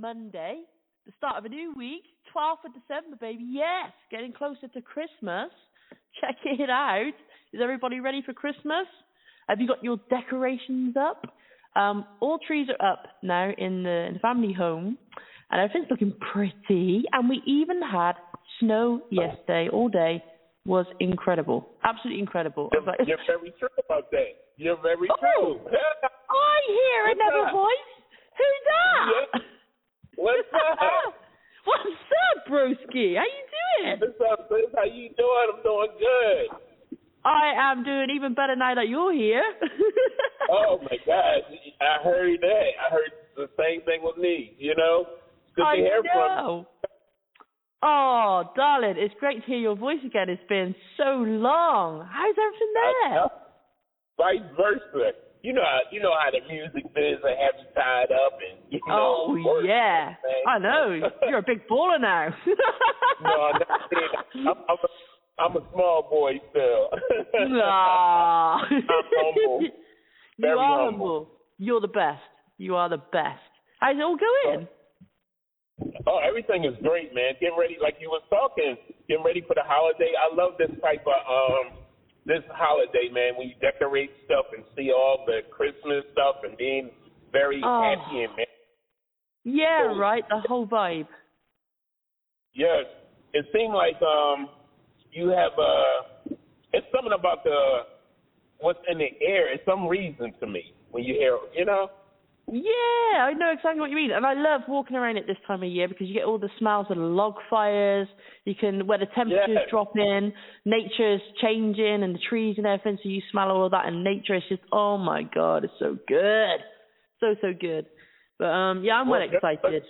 Monday, the start of a new week, 12th of December, baby. Yes, getting closer to Christmas. Check it out. Is everybody ready for Christmas? Have you got your decorations up? Um, all trees are up now in the, in the family home, and everything's looking pretty. And we even had snow yesterday all day. Was incredible, absolutely incredible. You're, Like- you're very true about that. You're very Oh. true. I hear What's another up? voice. Who's that? Yeah. What's up? What's up, broski? How you doing? What's up, sis? How you doing? I'm doing good. I am doing even better now that you're here. Oh my gosh, I heard that. I heard the same thing with me. You know, good I to hear from. know. Oh, darling, it's great to hear your voice again. It's been so long. How's everything there? Vice versa. You know, how, you know how the music biz they have you tied up and you know. oh yeah. I know. You're a big baller now. no, I'm I'm, I'm, a, I'm a small boy still. Nah. I'm humble. you Very are humble. You're the best. You are the best. How's it all going? Oh, everything is great, man. Getting ready, like you was talking, getting ready for the holiday. I love this type of um this holiday, man. When you decorate stuff and see all the Christmas stuff and being very Oh. happy and man. Yeah, So- right. The whole vibe. Yes, it seemed like um you have uh it's something about the what's in the air. It's some reason to me when you hear, you know. Yeah, I know exactly what you mean, and I love walking around at this time of year because you get all the smells of the log fires. You can where the temperatures Yes. drop in, nature's changing, and the trees and everything. So you smell all that, and nature is just oh my god, it's so good, so so good. But um, yeah, I'm well, Well, excited.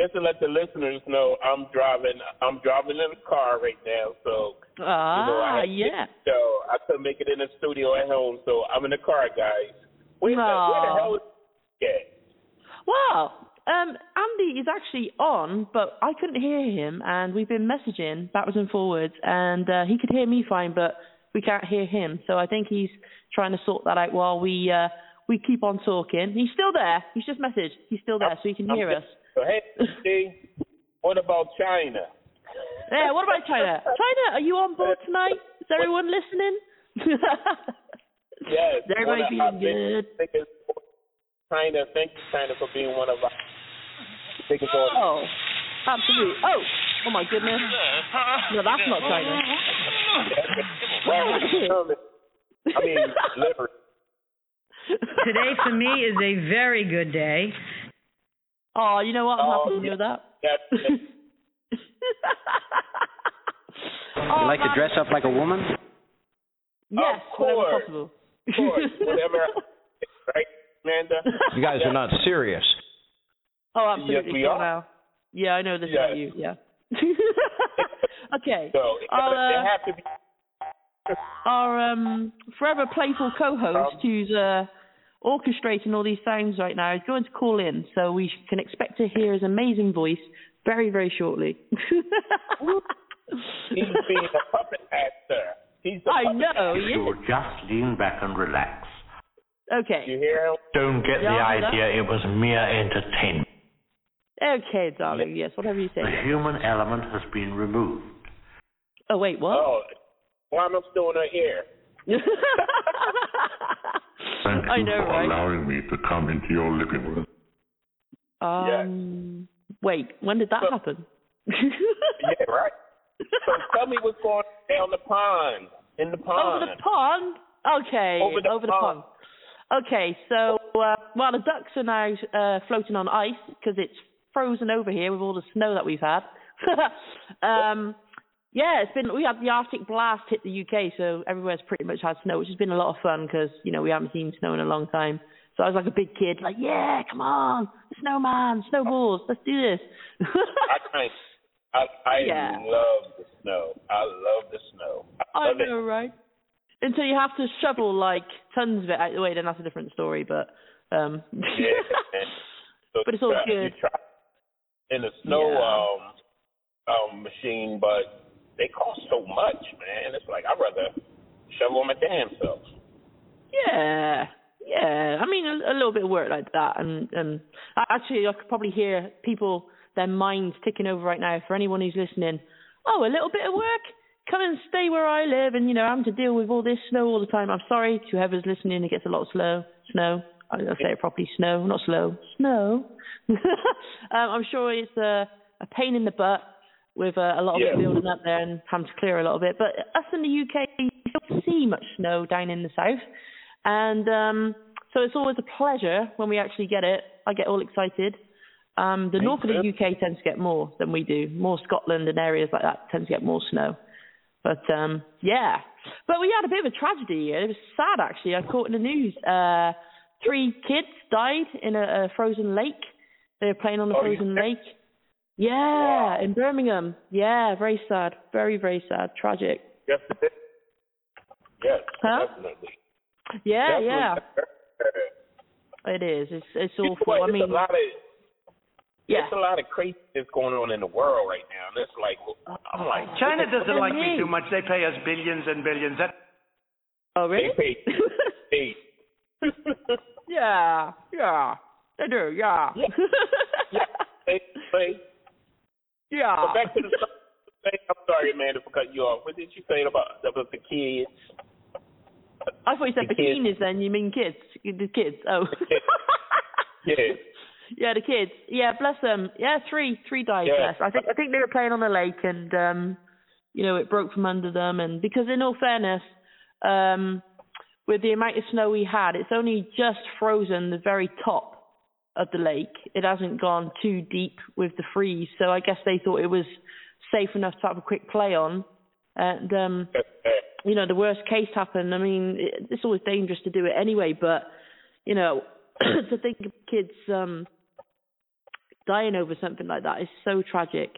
Just to let the listeners know, I'm driving. I'm driving in a car right now, so Ah, you know, I to yeah. So I couldn't make it in the studio at home, so I'm in the car, guys. Where, the, where the hell Well, um, Andy is actually on, but I couldn't hear him, and we've been messaging backwards and forwards, and uh, he could hear me fine, but we can't hear him. So I think he's trying to sort that out while we uh, we keep on talking. He's still there. He's just messaged. He's still there, so he can I'm hear us. So hey, what about China? Yeah. What about China? China, are you on board tonight? Is everyone listening? Yes. Is everybody one of our feeling good? Biggest- China, thank you, China, for being one of our biggest oh, audience. Oh, absolutely. Oh, oh my goodness. No, that's not China. I mean, liver. Today for me is a very good day. Oh, you know what? I'm Oh, happy to oh, hear that. That's oh, You like to dress up like a woman? Yes, Of whenever course. possible. of course, whatever. right, Amanda? You guys are not serious. oh, absolutely. Yes, we Phil, are. now. Yeah, I know this Yes. about you. Yeah. okay. So it, I'll, uh, have to be. our um, forever playful co-host Um, who's uh, orchestrating all these sounds right now is going to call in, so we can expect to hear his amazing voice very, very shortly. He's being a puppet master. He's the I puppet know, master. yeah. So just lean back and relax. Okay. You hear him? Don't get Yeah, the I'll idea it was mere entertainment. Okay, darling. Yes, whatever you say. The human element has been removed. Oh, wait, what? Oh, why am I still in her ear? Thank I you know, for right? allowing me to come into your living room. Um, wait, when did that So- happen? Yeah, right. So tell me what's going on down the pond. In the pond. Over the pond? Okay, Over the pond. pond. Okay, so, uh, well, the ducks are now uh, floating on ice because it's frozen over here with all the snow that we've had. um, yeah, it's been, we had the Arctic blast hit the UK, so everywhere's pretty much had snow, which has been a lot of fun because, you know, we haven't seen snow in a long time. So I was like a big kid, like, yeah, come on, snowman, snowballs, let's do this. I I Yeah. love the snow. I love the snow. I I know, it. right? Until you have to shovel like tons of it out of the way, then that's a different story. But um, Yeah. So But it's all good. In a snow Yeah. um um machine, but they cost so much, man. It's like I'd rather shovel my damn self. yeah, Yeah, I mean a, a little bit of work like that, and and actually I could probably hear people their minds ticking over right now. For anyone who's listening, oh, a little bit of work, come and stay where I live, and you know I'm to deal with all this snow all the time. I'm sorry to whoever's listening. It gets a lot of slow snow. I- I'll say it properly. Snow, not slow. Snow. um, I'm sure it's a a pain in the butt with uh, a lot of Yeah. it building up there and having to clear a lot of it. But us in the UK, don't see much snow down in the south. And um, so it's always a pleasure when we actually get it. I get all excited. Um, the north of the UK tends to get more than we do. More Scotland and areas like that tend to get more snow. But um, yeah, but we had a bit of a tragedy. It was sad actually. I caught in the news. Uh, three kids died in a, a frozen lake. They were playing on the Oh, frozen yeah. lake. Yeah, in Birmingham. Yeah, very sad. Very very sad. Tragic. Yes, it is. Yes, Huh? definitely. Yeah, Definitely. yeah. It is. It's it's awful. I mean, a lot of yeah. there's a lot of craziness going on in the world right now, and it's like I'm like China doesn't like me me. too much. They pay us billions and billions. That Oh really? They pay hey. yeah, yeah. They do. Yeah. Yeah. yeah, they pay. yeah. But back to the thing. I'm sorry, Amanda, for cutting you off. What did you say about about the kids? I thought you said the kids. bikinis. Then you mean kids? The kids. Oh. Yeah. Yeah, the kids. Yeah, bless them. Yeah, three, three died. Yeah. Bless. I think I think they were playing on the lake, and um, you know, it broke from under them. And because, in all fairness, um, with the amount of snow we had, it's only just frozen the very top of the lake. It hasn't gone too deep with the freeze, so I guess they thought it was safe enough to have a quick play on. And um, you know, the worst case happened. I mean, it, it's always dangerous to do it anyway, but you know, to think of kids um dying over something like that is so tragic.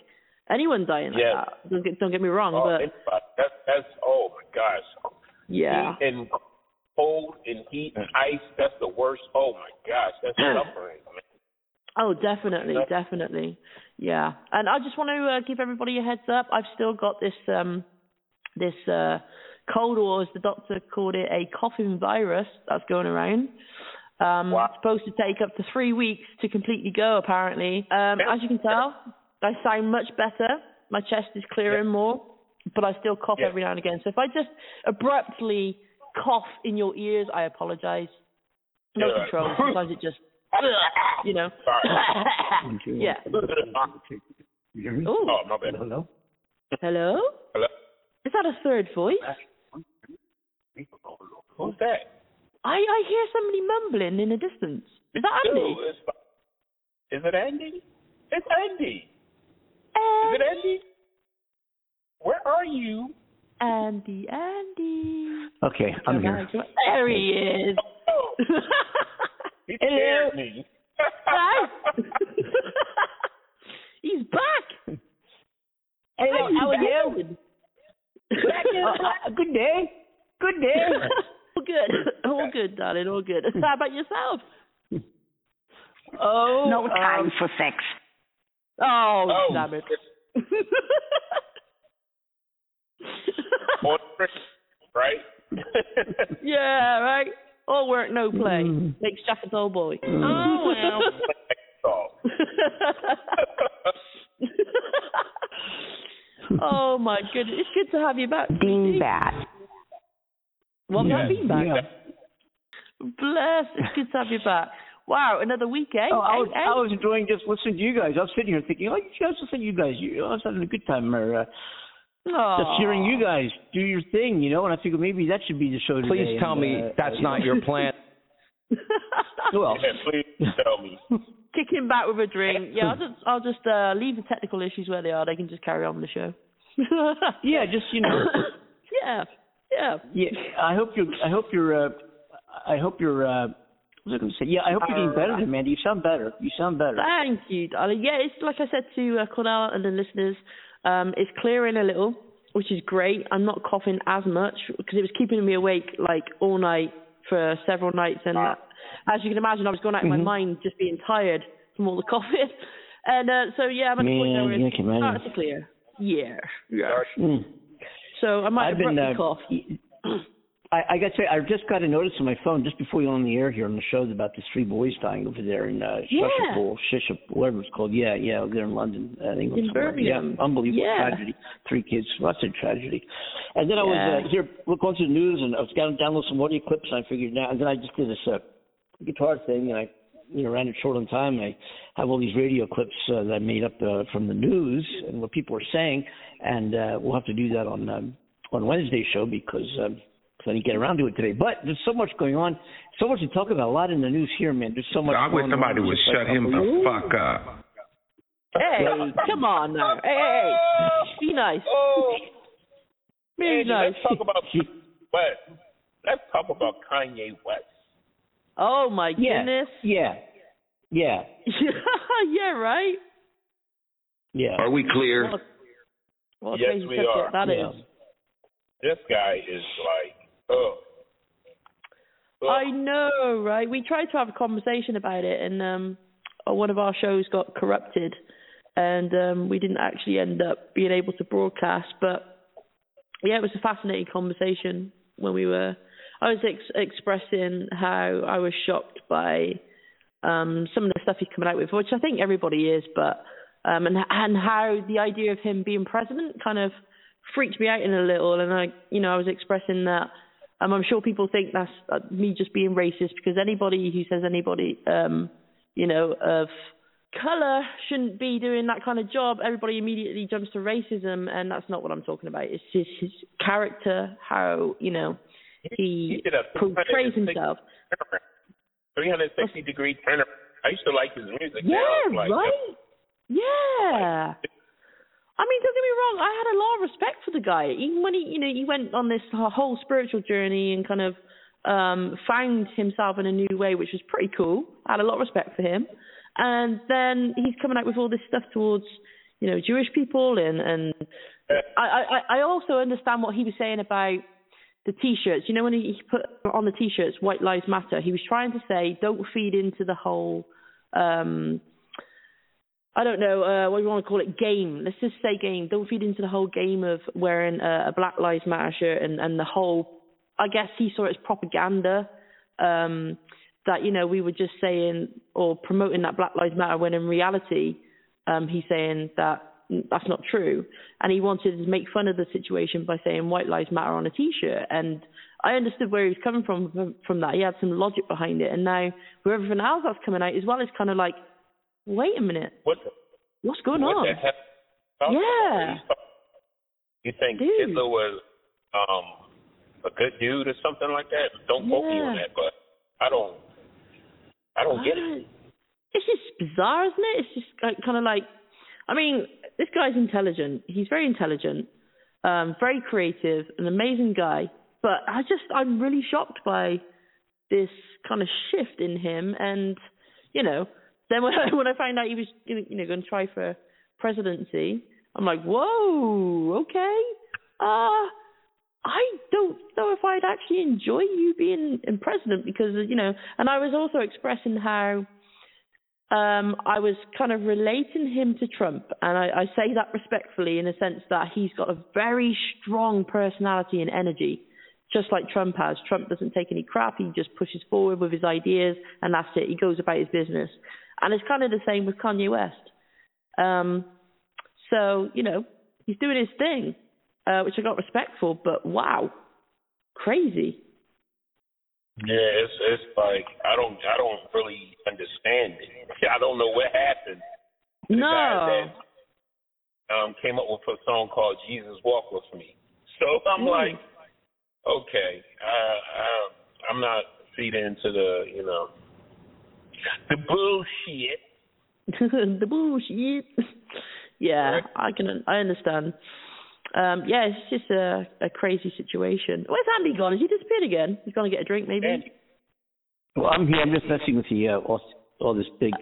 Anyone dying like that, don't get don't get me wrong, Oh, but that's that's oh my gosh. yeah, Heat and cold and heat and ice. That's the worst. Oh my gosh, that's suffering. Oh definitely, definitely, yeah. And I just want to uh, give everybody a heads up. I've still got this um this uh cold or as the doctor called it, a coughing virus that's going around. Um, Wow. it's supposed to take up to three weeks to completely go, apparently. Um, as you can tell, I sound much better. My chest is clearing more, but I still cough Yeah. every now and again. So if I just abruptly cough in your ears, I apologize. No Yeah. control. Sometimes it just, you know. Sorry. yeah. You? Oh, Oh my bad. Hello? hello? Hello. Is that a third voice? Who's that? I, I hear somebody mumbling in the distance. Is that Andy? Dude, is it Andy? It's Andy. Is it Andy? Where are you? Andy, Andy. Okay, I'm here. There he is. Oh, he scared me. Hi. He's back. Hello, how are you? Good day. Good day. all good. All good, darling. All good. How about yourself? Oh, No time um, for sex. Oh, Oh. damn it. Right? yeah, right. All work, no play. Mm. Makes Jack a dull boy. oh, well. Oh. oh my goodness, it's good to have you back. Dingbat. What yeah, about being back? yeah. Bless, it's good to have you back. Wow, another week, eh? Oh, I was, Eh, eh? I was enjoying just listening to you guys. I was sitting here thinking, oh, you guys, listen to you guys. You, I was having a good time. Or, uh, just hearing you guys do your thing, you know. And I figured maybe that should be the show today. Please tell and, me uh, that's uh, not your plan. Well, Yeah, please tell me. Kick him back with a drink. Yeah, I'll just, I'll just uh, leave the technical issues where they are. They can just carry on with the show. yeah, just you know. yeah, yeah. Yeah, I hope you're. I hope you're. Uh, I hope you're. Uh, what was I going to say? Yeah, I hope you're getting better, Amanda. You sound better. You sound better. Thank you, darling. Yeah, it's like I said to uh, Cornell and the listeners, um, it's clearing a little, which is great. I'm not coughing as much because it was keeping me awake like all night for several nights, and uh, as you can imagine, I was going out of my Mhm. mind just being tired from all the coughing. And uh, so yeah, I'm at the point Man, where it's can imagine. starting to clear. Yeah, yeah. Mm. So I might I've been. Uh, cough. I, I got to say, I just got a notice on my phone just before you went on the air here on the show about the three boys dying over there in uh, Yeah. Shishapol, Shishap, whatever it's called. Yeah, yeah, over there in London, uh, England. In somewhere. Yeah, unbelievable Yeah. tragedy. Three kids. That's a tragedy. And then I was uh, here look going through the news, and I was going to download some audio clips, and I figured now. And then I just did this uh, guitar thing, and I you know ran it short on time. I have all these radio clips uh, that I made up uh, from the news and what people are saying, and uh, we'll have to do that on um, on Wednesday's show because. Um, 'cause I didn't get around to it today, but there's so much going on, so much to talk about. A lot in the news here, man. There's so much. I wish somebody would Just like shut him a the fuck up. Hey, come on now. Hey, hey, hey. Be nice. Oh, Be Angie, nice. let's talk about West. Let's talk about Kanye West. Oh my Yeah, goodness. yeah, yeah, yeah, right. yeah. Are we clear? What a, Yes, we are. that Yeah. is. This guy is like, oh. I know, right? We tried to have a conversation about it, and um, one of our shows got corrupted, and um, we didn't actually end up being able to broadcast. But yeah, it was a fascinating conversation when we were. I was ex- expressing how I was shocked by um, some of the stuff he's coming out with, which I think everybody is, but um, and and how the idea of him being president kind of freaked me out in a little, and I, you know, I was expressing that. Um, I'm sure people think that's uh, me just being racist because anybody who says anybody, um, you know, of color shouldn't be doing that kind of job, everybody immediately jumps to racism, and that's not what I'm talking about. It's just his character, how you know he, He did a portrays 360 himself. 360 degree turner. I used to like his music. Yeah, now like, right. Yeah. I mean, don't get me wrong. I had a lot of respect for the guy, even when he, you know, he went on this whole spiritual journey and kind of um found himself in a new way, which was pretty cool. I had a lot of respect for him. And then he's coming out with all this stuff towards, you know, Jewish people, and and I I I also understand what he was saying about the t-shirts. You know, when he put on the t-shirts "White Lives Matter," he was trying to say, don't feed into the whole. um I don't know uh, what you want to call it. Game. Let's just say game. Don't feed into the whole game of wearing a, a Black Lives Matter shirt and and the whole. I guess he saw it as propaganda. Um, that you know we were just saying or promoting that Black Lives Matter when in reality, um, he's saying that that's not true, and he wanted to make fun of the situation by saying White Lives Matter on a T-shirt. And I understood where he was coming from from, that. He had some logic behind it, and now with everything else that's coming out as well, it's kind of like, wait a minute, what what's going what on? Yeah. You think Dude. Hitler was um a good dude or something like that? Don't quote me on that, but I don't. I don't get it. It's just bizarre, isn't it? It's just like, kind of like, I mean, this guy's intelligent. He's very intelligent, um, very creative, an amazing guy. But I just, I'm really shocked by this kind of shift in him. And you know, then when I, when I found out he was, you know, going to try for presidency, I'm like, whoa, okay. Uh I don't know if I'd actually enjoy you being in president because you know, and I was also expressing how um I was kind of relating him to Trump, and I, I say that respectfully in a sense that he's got a very strong personality and energy, just like Trump has. Trump doesn't take any crap; he just pushes forward with his ideas, and that's it. He goes about his business, and it's kind of the same with Kanye West. Um, so you know, he's doing his thing uh, which I got respect for, but wow, crazy. Yeah, it's it's like I don't I don't really understand it. I don't know what happened. the No. guy that um came up with a song called Jesus Walk with Me. So I'm Mm. like, okay, uh, I, I'm not feeding into the you know the bullshit. the bullshit. yeah, I can. I understand. Um, yeah, it's just a, a crazy situation. Where's Andy gone? Has he disappeared again? He's gonna get a drink, maybe. Well, I'm here. I'm just messing with the uh, all, all this big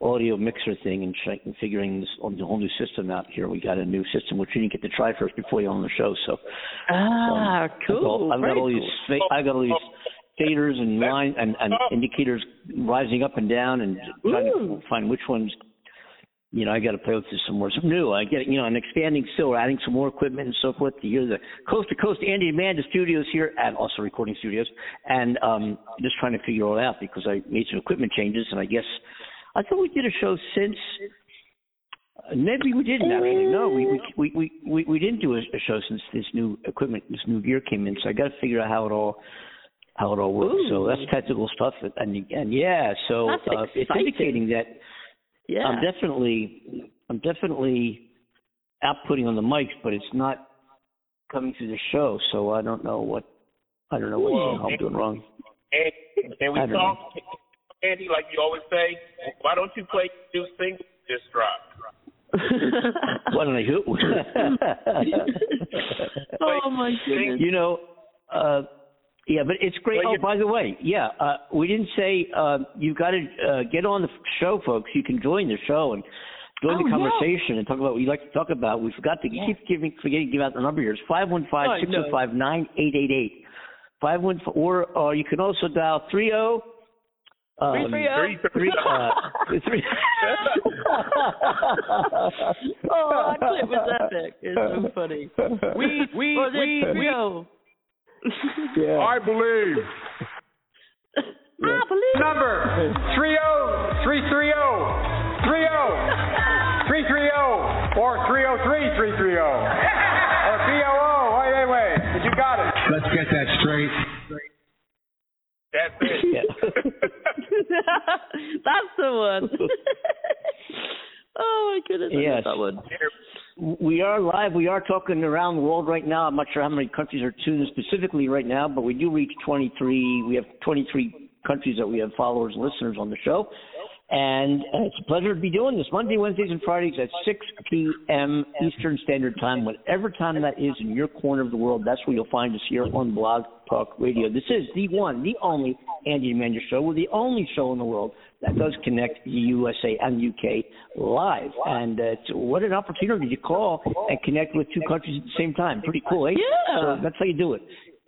audio mixer thing and, trying, figuring this on the whole new system out here. We got a new system which you didn't get to try first before you on the show. So Ah, I've cool. got, I've got all cool. these fa- I got all these faders and line and, and indicators rising up and down and trying Ooh. to find which ones you know, I got to play with this some more. Some new. I get, you know, I'm expanding still, adding some more equipment and so forth. To hear the coast to coast Andy Amanda studios here, and also recording studios, and um, just trying to figure all out because I made some equipment changes, and I guess I thought we did a show since. Uh, maybe we didn't actually. No, we we we we we, didn't do a, a show since this new equipment, this new gear came in. So I got to figure out how it all how it all works. So that's technical stuff, and and yeah, so uh, it's indicating that Yeah. I'm definitely I'm definitely outputting on the mics, but it's not coming through the show. So I don't know what I don't know what Whoa. I'm doing wrong. And, and we I don't talk, Andy, like you always say, why don't you play new single this drop? Why don't I do? oh my goodness. you know, uh, yeah, but it's great. Well, Oh, by the way, yeah, uh, we didn't say uh, you got to uh, get on the show, folks. You can join the show and join Oh, the yeah. conversation and talk about what you like to talk about. We forgot to keep giving, forgetting to give out the number here. It's five one five six zero five nine eight eight eight. Five one or uh, you can also dial three zero. Um, Three, three, oh. uh, three. oh, that clip was epic. It's so funny. We, we, Or the we, we, trio. Yeah. I believe. I believe. Number three oh three three oh three oh three three oh or three oh three three three oh or three oh. Wait, wait, wait. But you got it. Let's get that straight. That's it. Yeah. That's the one. oh my goodness, I Yes. love that one. We are live. We are talking around the world right now. I'm not sure how many countries are tuned specifically right now, but we do reach 23. We have 23 countries that we have followers and listeners on the show. And uh, it's a pleasure to be doing this Monday, Wednesdays, and Fridays at 6 p.m. Eastern Standard Time. Whatever time that is in your corner of the world, that's where you'll find us here on Blog Talk Radio. This is the one, the only Andy Amanda show. We're the only show in the world that does connect the USA and UK live. And uh, it's, what an opportunity to call and connect with two countries at the same time. Pretty cool, eh? Yeah. So that's how you do it.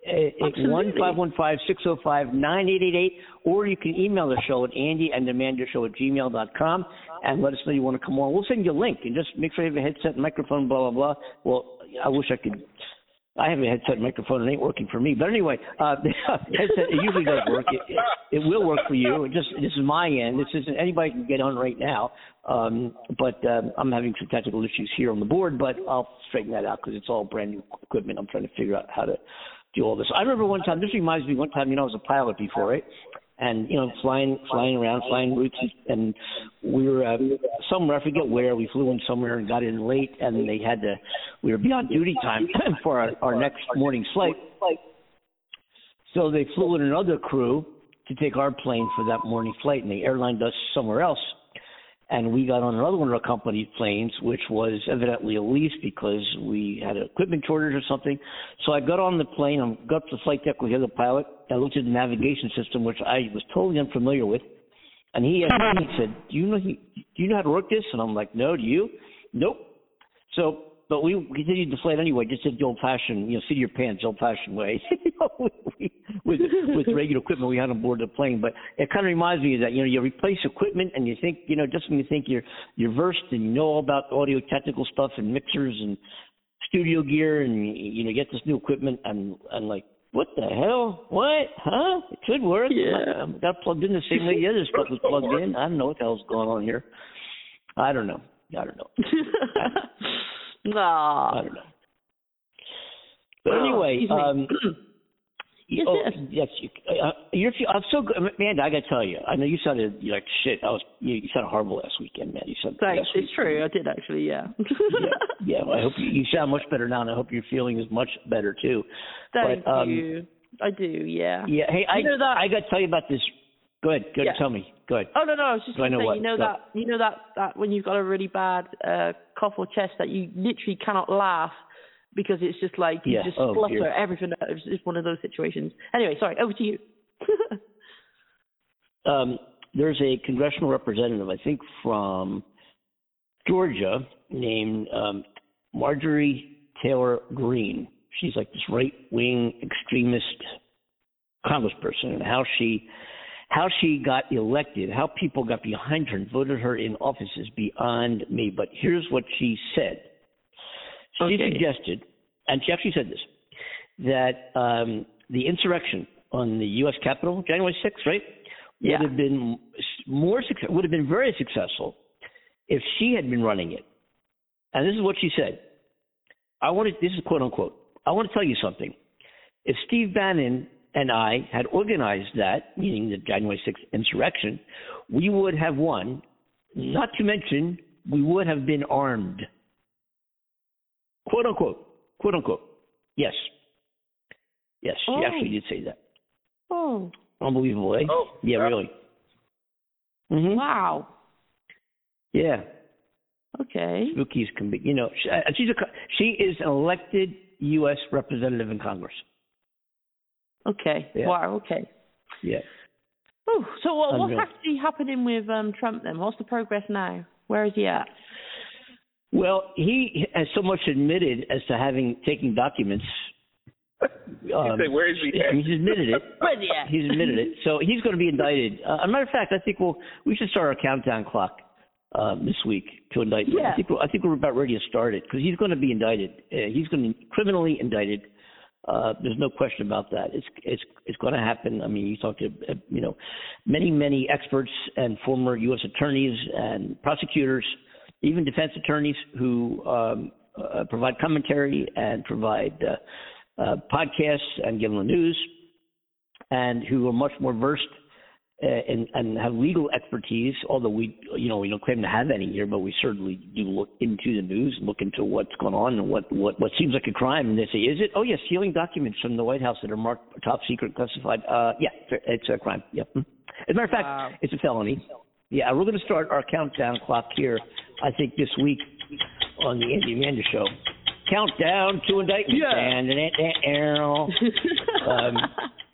Uh, It's one five one five six zero five nine eight eight eight, or you can email the show at Andy and Amanda Show at gmail dot com and let us know you want to come on. We'll send you a link and just make sure you have a headset, and microphone, blah blah blah. Well, I wish I could. I have a headset microphone. It ain't working for me. But anyway, uh, headset it usually does work. It, it, it will work for you. It just this is my end. This isn't anybody can get on right now. Um, but um, I'm having some technical issues here on the board. But I'll straighten that out because it's all brand new equipment. I'm trying to figure out how to do all this. I remember one time. This reminds me. One time, you know, I was a pilot before, right? And you know, flying, flying around, flying routes, and we were uh, somewhere. I forget where. We flew in somewhere and got in late, and they had to. We were beyond duty time for our, our next morning flight. So they flew in another crew to take our plane for that morning flight, and they airlined us somewhere else. And we got on another one of our company planes, which was evidently a lease because we had equipment shortage or something. So I got on the plane, I got up to the flight deck with the other pilot. I looked at the navigation system, which I was totally unfamiliar with. And he, asked me, he said, "Do you know do you know how to work this?" And I'm like, "No, do you?" Nope. So, but we continued the it anyway, just in the old-fashioned, you know, seat of your pants, old-fashioned way. You know, we- with with regular equipment we had on board the plane. But it kind of reminds me of that. You know, you replace equipment, and you think, you know, just when you think you're you're versed and you know all about audio technical stuff and mixers and studio gear, and you, you know, get this new equipment, and and like. What the hell? What? Huh? It could work. Yeah. I, I got plugged in the same way the other stuff was plugged in. I don't know what the hell's going on here. I don't know. I don't know. Nah. I don't know. But anyway, um, Yes, oh, yes. you, uh, you're. I'm so good, Amanda. I gotta tell you, I know you sounded you're like shit. I was. You, you sounded horrible last weekend, man. You sounded. Thanks. It's true. I did actually. Yeah. Yeah, yeah. Well, I hope you, you sound much better now, and I hope you're feeling as much better too. Thank but, um, you. I do. Yeah. Yeah. Hey, I You know that- I gotta tell you about this. Go ahead. Go ahead. Yeah. Tell me. Go ahead. Oh no no! I was just going to say, what? you know Go. that you know that that when you've got a really bad uh, cough or chest that you literally cannot laugh because it's just like you Yeah. just Oh, splutter dear. everything. It's just one of those situations. Anyway, sorry. Over to you. um, there's a congressional representative, I think from Georgia, named um, Marjorie Taylor Greene. She's like this right wing extremist congressperson, and how she How she got elected, how people got behind her and voted her in office is beyond me. But here's what she said. She Okay. suggested, and she actually said this, that um, the insurrection on the U.S. Capitol, January 6th, right, Yeah. would have been more success, would have been very successful if she had been running it. And this is what she said. I want to, this is quote unquote. I want to tell you something. If Steve Bannon and I had organized that, meaning the January 6th insurrection, we would have won. Not to mention, we would have been armed. Quote unquote. Quote unquote. Yes. Yes, she Oh. actually did say that. Oh, Unbelievable, eh? Oh, yeah, yeah. really. hmm wow. Yeah. Okay. Spookies can be, you know, she, uh, she's a, she is an elected U.S. representative in Congress. Okay. Yeah. Wow. Okay. Yeah. Oh, so what, what's Unreal. actually happening with um, Trump then? What's the progress now? Where is he at? Well, he has so much admitted as to having taken documents. Um, say, where is he at? he's admitted it. Where's he at? He's admitted it. So he's going to be indicted. Uh, as a matter of fact, I think we'll we should start our countdown clock uh, this week to indictment. Yeah. I think we're, I think we're about ready to start it because he's going to be indicted. Uh, he's going to be criminally indicted. Uh, there's no question about that. It's it's it's going to happen. I mean, you talk to uh, you know many many experts and former U.S. attorneys and prosecutors, even defense attorneys who um, uh, provide commentary and provide uh, uh, podcasts and give them the news, and who are much more versed and, and have legal expertise. Although we, you know, we don't claim to have any here, but we certainly do look into the news, look into what's going on and what what what seems like a crime. And they say, is it? Oh, yes, stealing documents from the White House that are marked top secret, classified. Uh, yeah, it's a crime. Yep. As a matter of fact, Wow. it's a felony. Yeah, we're going to start our countdown clock here. I think this week on the Andy Amanda show. Countdown to indictment. Yeah. um,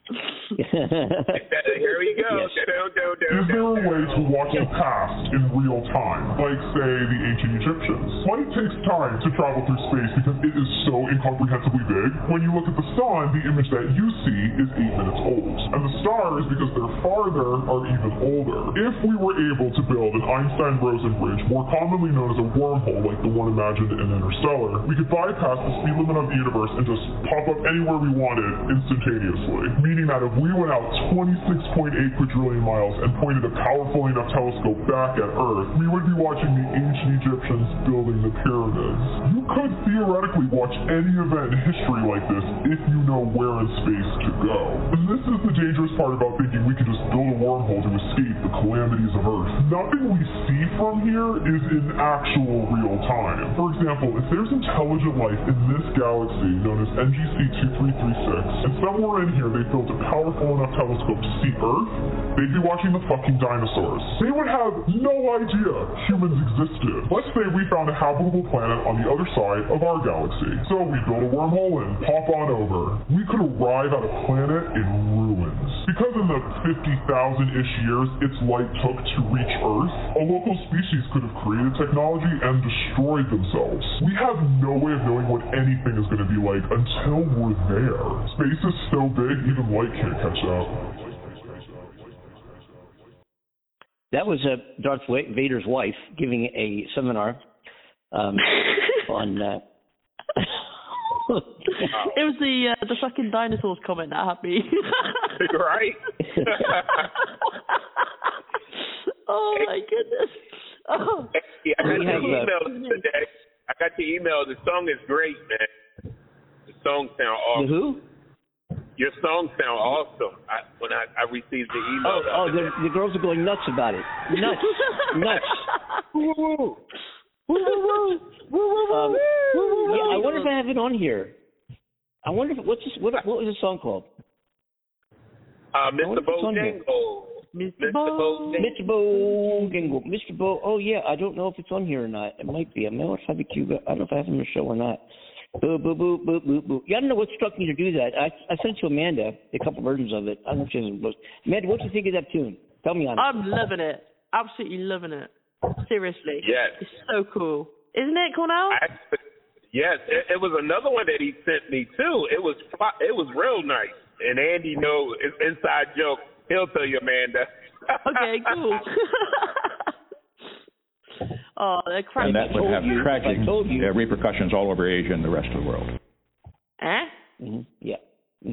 Here we go. Yes. Do, do, do, Is there a way to watch the past in real time, like, say, the ancient Egyptians? Light takes time to travel through space because it is so incomprehensibly big. When you look at the sun, the image that you see is eight minutes old. And the stars, because they're farther, are even older. If we were able to build an Einstein-Rosen bridge, more commonly known as a wormhole like the one imagined in Interstellar, we could bypass the speed limit of the universe and just pop up anywhere we wanted instantaneously. Meaning that if we went out 26.8 quadrillion miles and pointed a powerful enough telescope back at Earth, we would be watching the ancient Egyptians building the pyramids. You could theoretically watch any event in history like this if you know where in space to go. And this is the dangerous part about thinking we could just build a wormhole to escape the calamities of Earth. Nothing we see from here is in actual real time. For example, if there's intelligent life in this galaxy known as NGC 2336, and somewhere in here they a powerful enough telescope to see Earth, they'd be watching the fucking dinosaurs. They would have no idea humans existed. Let's say we found a habitable planet on the other side of our galaxy. So we build a wormhole and pop on over. We could arrive at a planet in ruins. Because in the 50,000-ish years its light took to reach Earth, a local species could have created technology and destroyed themselves. We have no way of knowing what anything is going to be like until we're there. Space is so big, even light can't catch up. That was uh, Darth Vader's wife giving a seminar um, on. Uh, It was the uh, the fucking dinosaurs comment that had me. right? oh my goodness. Oh. Yeah, I got We your have, uh, email today. I got your email. The song is great, man. The song sound the awesome. who? Your song sound awesome. I, when I, I received the email. Oh, the oh, the, the girls are going nuts about it. Nuts, nuts. Um, yeah, I wonder if I have it on here. I wonder if what's this, what what was the song called? uh, Mr. if it's on here. Bojangles. Mr. Bo. Mr. Bo Gingle. Mr. Bo. Oh yeah, I don't know if it's on here or not. It might be. I not have a cue. I don't know if I have it on the show or not. Boo boo boo boo boo boo. Yeah, I don't know what struck me to do that. I I sent it to Amanda a couple versions of it. I don't know if she hasn't looked. Amanda, what do you think of that tune? Tell me on it. I'm loving it. Absolutely loving it. Seriously. Yes. It's so cool. Isn't it, Cornell? I, yes, it, it was another one that he sent me too. It was it was real nice. And Andy know it's inside joke. he'll tell you, Amanda. Okay, cool. oh, they're. And that would have you, tragic I told you. uh, repercussions all over Asia and the rest of the world. Eh? hmm Yeah.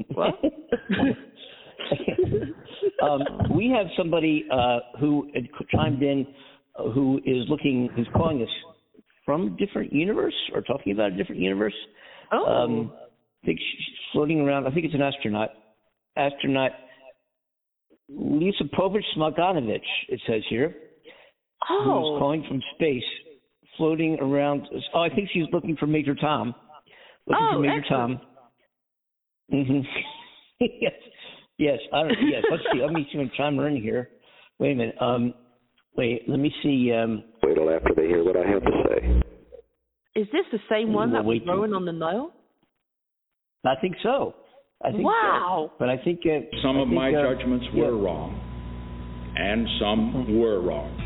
What? um, we have somebody uh, who had chimed in, uh, who is looking, who's calling us from a different universe or talking about a different universe. Oh. Um, I think she's floating around. I think it's an astronaut. Astronaut Lisa Povich Smaganovich. It says here. Who's oh. calling from space, floating around? Oh, I think she's looking for Major Tom. Looking Oh, for Major excellent. Tom. hmm yes, yes, I don't, yes. Let's see. Let me see. I'm trying to here. Wait a minute. Um, wait. Let me see. Um, Wait till after they hear what I have to say. Is this the same one Well, that was wait. growing on the Nile? I think so. I think Wow. so. But I think uh, Some I of think, my uh, judgments yeah. were wrong, and some were wrong.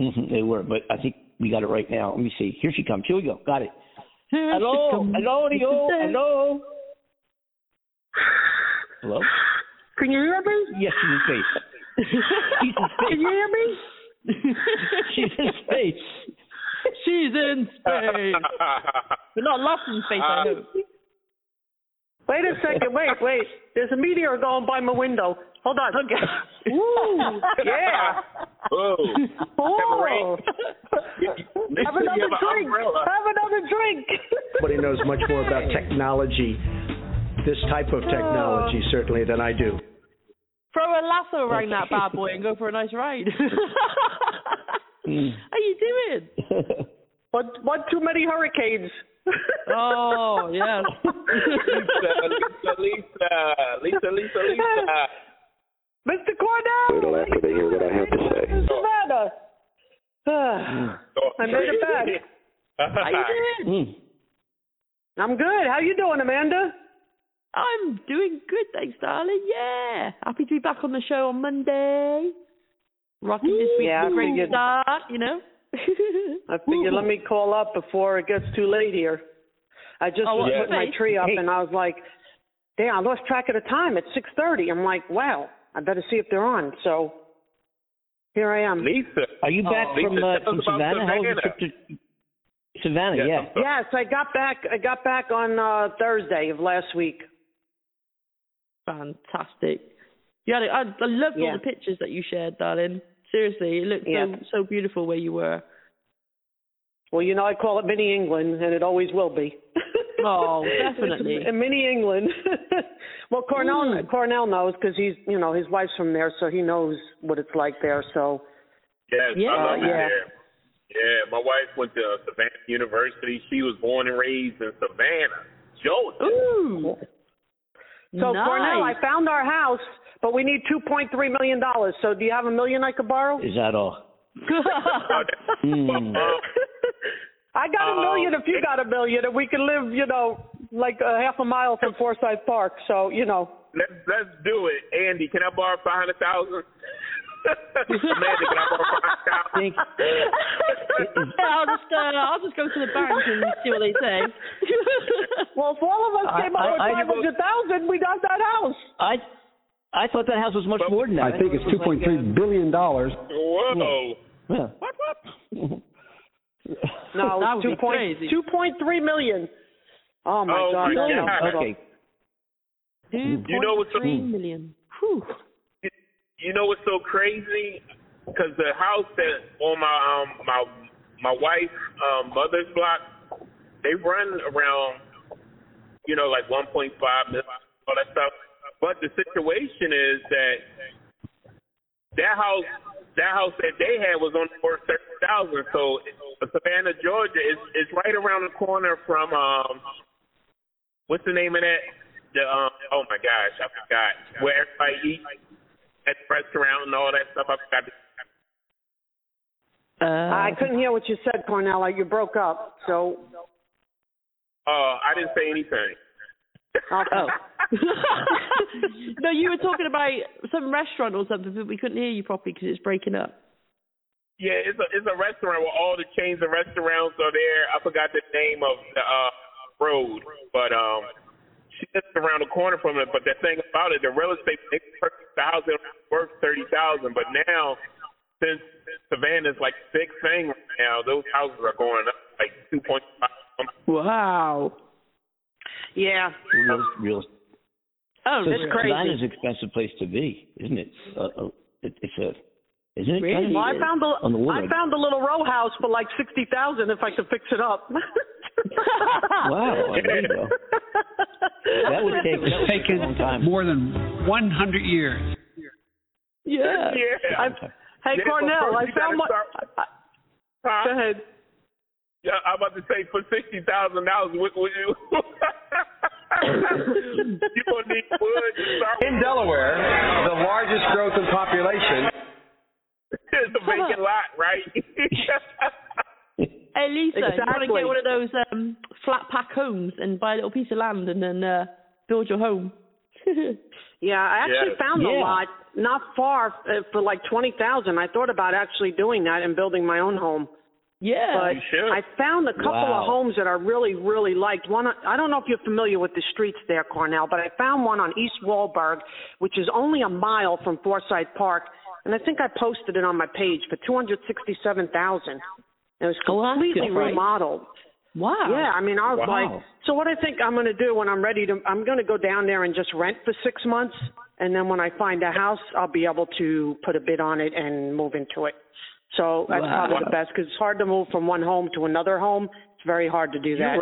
Mhm, they were, but I think we got it right now. Let me see. Here she comes. Here we go. Got it. Here Hello, hello, hello, hello. Hello. Can you hear me? Yes, she's in space. She's in space. Can you hear me? She's in space. She's in space. We're not lost in space, I hope. Wait a second. Wait, wait. There's a meteor going by my window. Hold on. Okay. Ooh, yeah. Whoa. Oh. Make Have sure another drink. umbrella. Have another drink. Nobody knows much more about technology, this type of technology, certainly, than I do. Throw a lasso around that bad boy and go for a nice ride. Mm. How you doing? What? What? Too many hurricanes. Oh, yes. Lisa, Lisa, Lisa, Lisa, Lisa, Lisa. Mr. Cornell. Wait till after they hear what I have to say. Savannah. Ah, I made it back. How you doing? Mm. I'm good. How you doing, Amanda? I'm doing good, thanks, darling. Yeah. Happy to be back on the show on Monday. Rocking this week, Yeah, great start, you know? I figured let me call up before it gets too late here. I just Oh, was what, putting my tree up Hey. and I was like, damn, I lost track of the time. It's 6.30. I'm like, wow, I better see if they're on. So here I am. Lisa. Are you back Lisa, from uh, from Savannah? How was the trip to Savannah? Yes, Yeah. I'm. Yes, I got back. I got back on uh, Thursday of last week. Fantastic. Yeah, I, I loved Yeah. all the pictures that you shared, darling. Seriously, it looked Yeah. so so beautiful where you were. Well, you know, I call it Mini England, and it always will be. Oh, definitely. It's Mini England. well, Cornell Mm. Cornell knows because he's, you know, his wife's from there, so he knows what it's like there. So Yes, Yeah, I love it yeah. there. Yeah, my wife went to Savannah University. She was born and raised in Savannah, Georgia. Ooh. So nice. Cornell, I found our house, but we need two point three million dollars. So do you have a million I could borrow? Is that all? Mm. I got a million if you got a million, and we can live, you know, like a half a mile from Forsyth Park. So you know. Let's let's do it. Andy, can I borrow five hundred thousand? Amanda, can I borrow five hundred thousand? Think, yeah, I'll just uh, I'll just go to the bank and see what they say. Well, if all of us I- came up with I- I- five hundred thousand, we'd have that house. I I thought that house was much more than that. I think it's 2.3 billion. dollars. Whoa. Yeah. What what? No, That would two be point crazy. two point three million. Oh my Oh, God! my No, no, God. Okay. Two You know what's so- three million. Whew. You know what's so crazy? Because the house that on my um my my wife's um, mother's block, they run around, you know, like 1.5 million, all that stuff. But the situation is that that house, that house that they had was on for thirty thousand. So Savannah, Georgia, is is right around the corner from um, what's the name of that? The um, oh my gosh, I forgot where everybody eats at the restaurant and all that stuff. I forgot. Uh, I couldn't hear what you said, Cornella. You broke up. So Uh, I didn't say anything. Oh. no, you were talking about some restaurant or something, but we couldn't hear you properly because it's breaking up. Yeah, it's a it's a restaurant where all the chains of restaurants are there. I forgot the name of the uh road, but um, she lives around the corner from it. But the thing about it, the real estate makes perfect thousand worth thirty thousand, but now since Savannah's like big thing right now, those houses are going up like two point five. Wow. Yeah. Real, real. Oh, so that's crazy. Savannah's an expensive place to be, isn't it? Uh, uh, it it's a, isn't it? Really? Well, I found a, on the. I found a little row house for like sixty thousand if I could fix it up. Wow, there you go. That would take, that would take a long time. more than 100 years. yeah. Yeah. I, hey Yeah, Cornell, I found gotta start- I- Huh? Go ahead. Yeah, I'm about to say for sixty thousand dollars, would, would you? you gonna need wood In Delaware, the largest growth in population. It's a vacant lot, right? Hey Lisa, you want to Exactly. get one of those um, flat pack homes and buy a little piece of land and then uh, build your home? Yeah, I actually Yeah. found a Yeah. lot not far uh, for like twenty thousand. I thought about actually doing that and building my own home. Yeah. But You. I found a couple Wow. of homes that I really, really liked. One, I don't know if you're familiar with the streets there, Cornell, but I found one on East Waldburg, which is only a mile from Forsyth Park, and I think I posted it on my page for two hundred sixty-seven thousand. It was Oh, completely good price. remodeled. wow. Yeah, I mean, I was Wow. like, so what I think I'm going to do when I'm ready to, I'm going to go down there and just rent for six months, and then when I find a house, I'll be able to put a bid on it and move into it. So that's Wow. probably the best because it's hard to move from one home to another home. It's very hard to do that.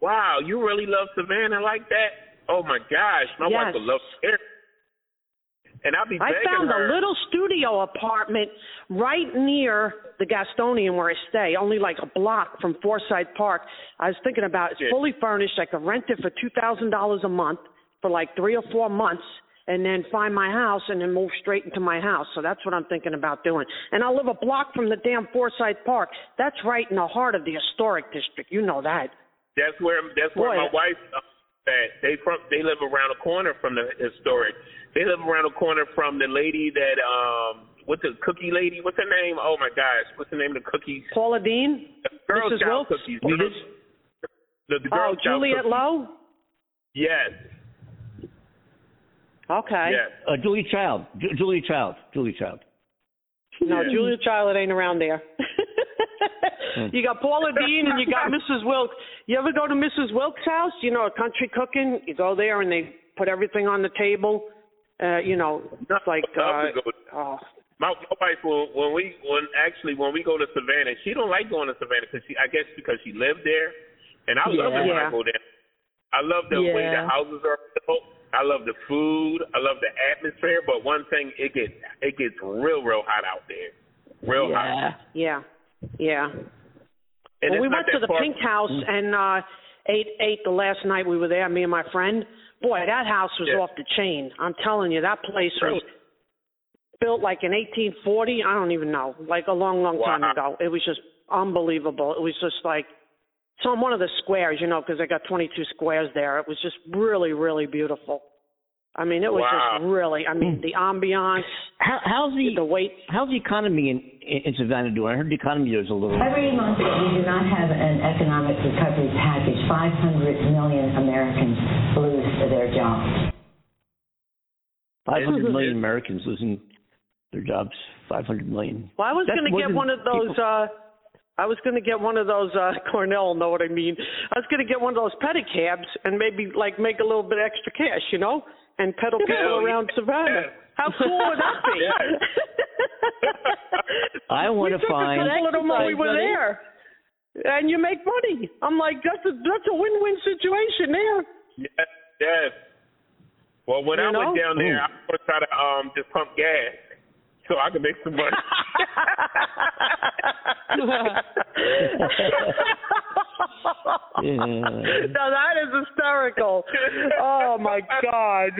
Wow, you really love Savannah like that? Oh my gosh, my Yes. wife would love it. And I'll be I begging found her. a little studio apartment right near the Gastonian where I stay, only like a block from Forsyth Park. I was thinking about it's Yeah. fully furnished. I could rent it for two thousand dollars a month for like three or four months, and then find my house and then move straight into my house. So that's what I'm thinking about doing. And I'll live a block from the damn Forsyth Park. That's right in the heart of the historic district. You know that. That's where that's where Boy. my wife uh, at. They from they live around the corner from the historic. They live around the corner from the lady that um what's the cookie lady? What's her name? Oh my gosh, what's the name of the cookies? Paula Deen, Girl Mrs. Wilkes? cookies. Oh, No, no, The, the Girl oh, Juliette cookies. Low. Yes. Okay. Yes. Uh, Julie Child. Ju- Julie Child. Julie Child. No, Yeah. Julia Child ain't around there. you got Paula Deen and you got Mrs. Wilkes. You ever go to Mrs. Wilkes' house? You know, a country cooking. You go there and they put everything on the table. Uh, you know, it's like uh, oh, My, my wife, when, when we, when actually when we go to Savannah, she don't like going to Savannah because she, I guess because she lived there, and I love it when Yeah. I go there. I love the way the houses are built. I love the food. I love the atmosphere. But one thing, it gets it gets real, real hot out there. Real hot. Yeah. yeah, yeah. And well, we went to the far- Pink House and uh ate ate the last night we were there. Me and my friend. Boy, that house was Yeah. off the chain. I'm telling you, that place was built like in 1840. I don't even know, like a long, long time ago. It was just unbelievable. It was just like so on one of the squares, you know, because they got 22 squares there. It was just really, really beautiful. I mean, it was Wow. just really. I mean, the ambiance, How, how's the the wait. how's the economy in, in in Savannah doing? I heard the economy is a little. Every month that we do not have an economic recovery package, 500 million Americans lose their jobs. Five hundred million Americans losing their jobs. Five hundred million. Well, I was going to get one of those. people- uh I was going to get one of those. uh Cornell, know what I mean? I was going to get one of those pedicabs and maybe like make a little bit extra cash, you know, and pedal people Hell yeah. around Savannah. How cool would that be? I want we to took find. a couple of them when we were there, and you make money. I'm like, that's a that's a win-win situation there. Yes, yes. Well, when You I went down there, Ooh. I was try to um just pump gas so I can make some money. Yeah. now that is hysterical. Oh my god.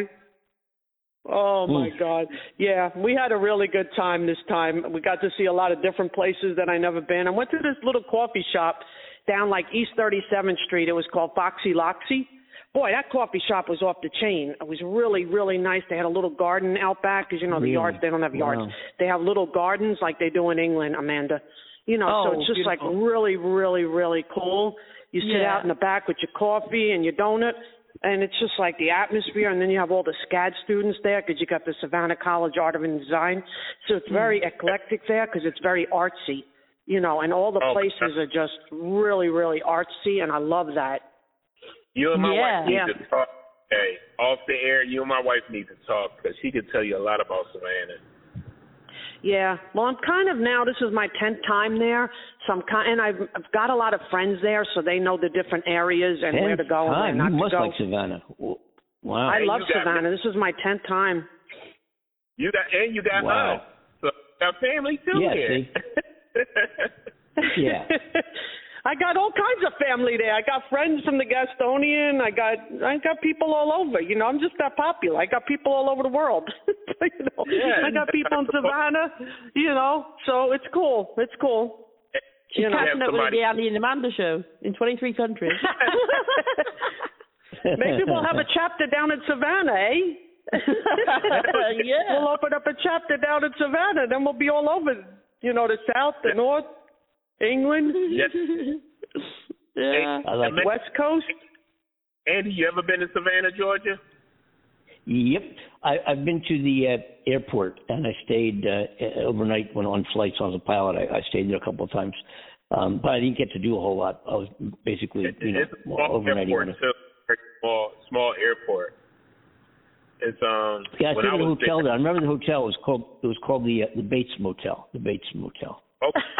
Oh my God! Yeah, we had a really good time this time. We got to see a lot of different places that I never been. I went to this little coffee shop down like East 37th Street. It was called Foxy Loxy. Boy, that coffee shop was off the chain. It was really, really nice. They had a little garden out back because you know the yards they don't have yards. Wow. They have little gardens like they do in England, Amanda. You know, so Oh, it's just like really, really, really cool. You sit Yeah. out in the back with your coffee and your donut, and it's just like the atmosphere. And then you have all the SCAD students there because you got the Savannah College Art and Design. So it's hmm. very eclectic there because it's very artsy, you know. And all the Oh, places are just really, really artsy, and I love that. You and my Yeah. wife need Yeah. to talk. Hey, off the air, you and my wife need to talk because she can tell you a lot about Savannah. Yeah, well, I'm kind of now. This is my tenth time there, so I'm kind, and I've I've got a lot of friends there, so they know the different areas and where to Tenth go and where time. not You to must go. like Savannah. Wow. I And love you got- Savannah. This is my tenth time. You got and you got Wow. us. So got family too Yeah, here. see? Yeah. I got all kinds of family there. I got friends from the Gastonian. I got I got people all over. You know, I'm just that popular. I got people all over the world. you know, Yeah. I got people in Savannah. You know, so it's cool. It's cool. She's You know, catching up with the Andy and Amanda show in 23 countries. Maybe we'll have a chapter down in Savannah, eh? Yeah. We'll open up a chapter down in Savannah, then we'll be all over, you know, the South, the North, England, Yes. yeah. I like it. West Coast. Andy, you ever been to Savannah, Georgia? Yep, I, I've been to the uh, airport and I stayed uh, overnight when on flights. I was a pilot. I, I stayed there a couple of times, um, but I didn't get to do a whole lot. I was basically, you know, it's a small overnighting. airport on it. too. Small, small airport. It's um. Yeah, I when stayed I in a was hotel there- there. I remember the hotel was called. It was called the uh, the Bates Motel. The Bates Motel.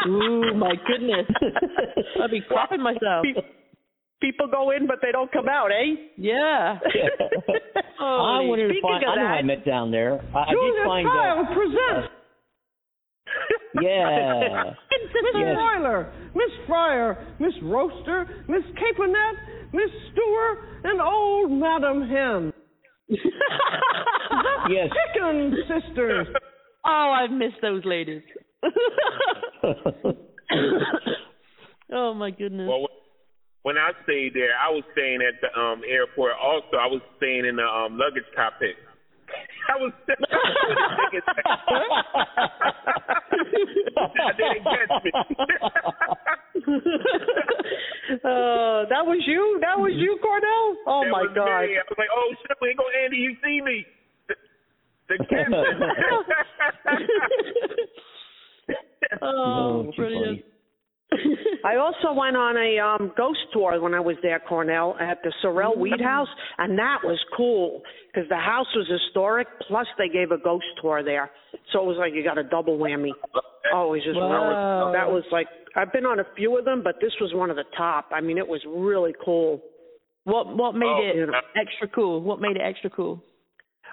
Ooh, my goodness. I'd be crapping myself. People go in, but they don't come out, eh? Yeah. I wanted to Speaking find. of I know I that, met down there. I, I Julia did find. Child Uh, presents. yeah. Miss Yes. Broiler, Miss Fryer, Miss Roaster, Miss Caponette, Miss Stewer, and old Madam Hen. Yes. Chicken Sisters. Oh, I've missed those ladies. oh my goodness. Well, when I stayed there, I was staying at the um airport. Also, I was staying in the um luggage cockpit. I was. That didn't catch me. uh, that was you. That was you, Cornell. Oh That my God. me. I was like, oh shit, we go Andy, you see me. The, the. oh, too brilliant. I also went on a um ghost tour when I was there, Cornell, at the Sorrel Weed House, and that was cool because the house was historic. Plus, they gave a ghost tour there, so it was like you got a double whammy. Oh, it was just Wow. really that was like I've been on a few of them, but this was one of the top. I mean, it was really cool. What what made Oh, it you know. extra cool? What made it extra cool?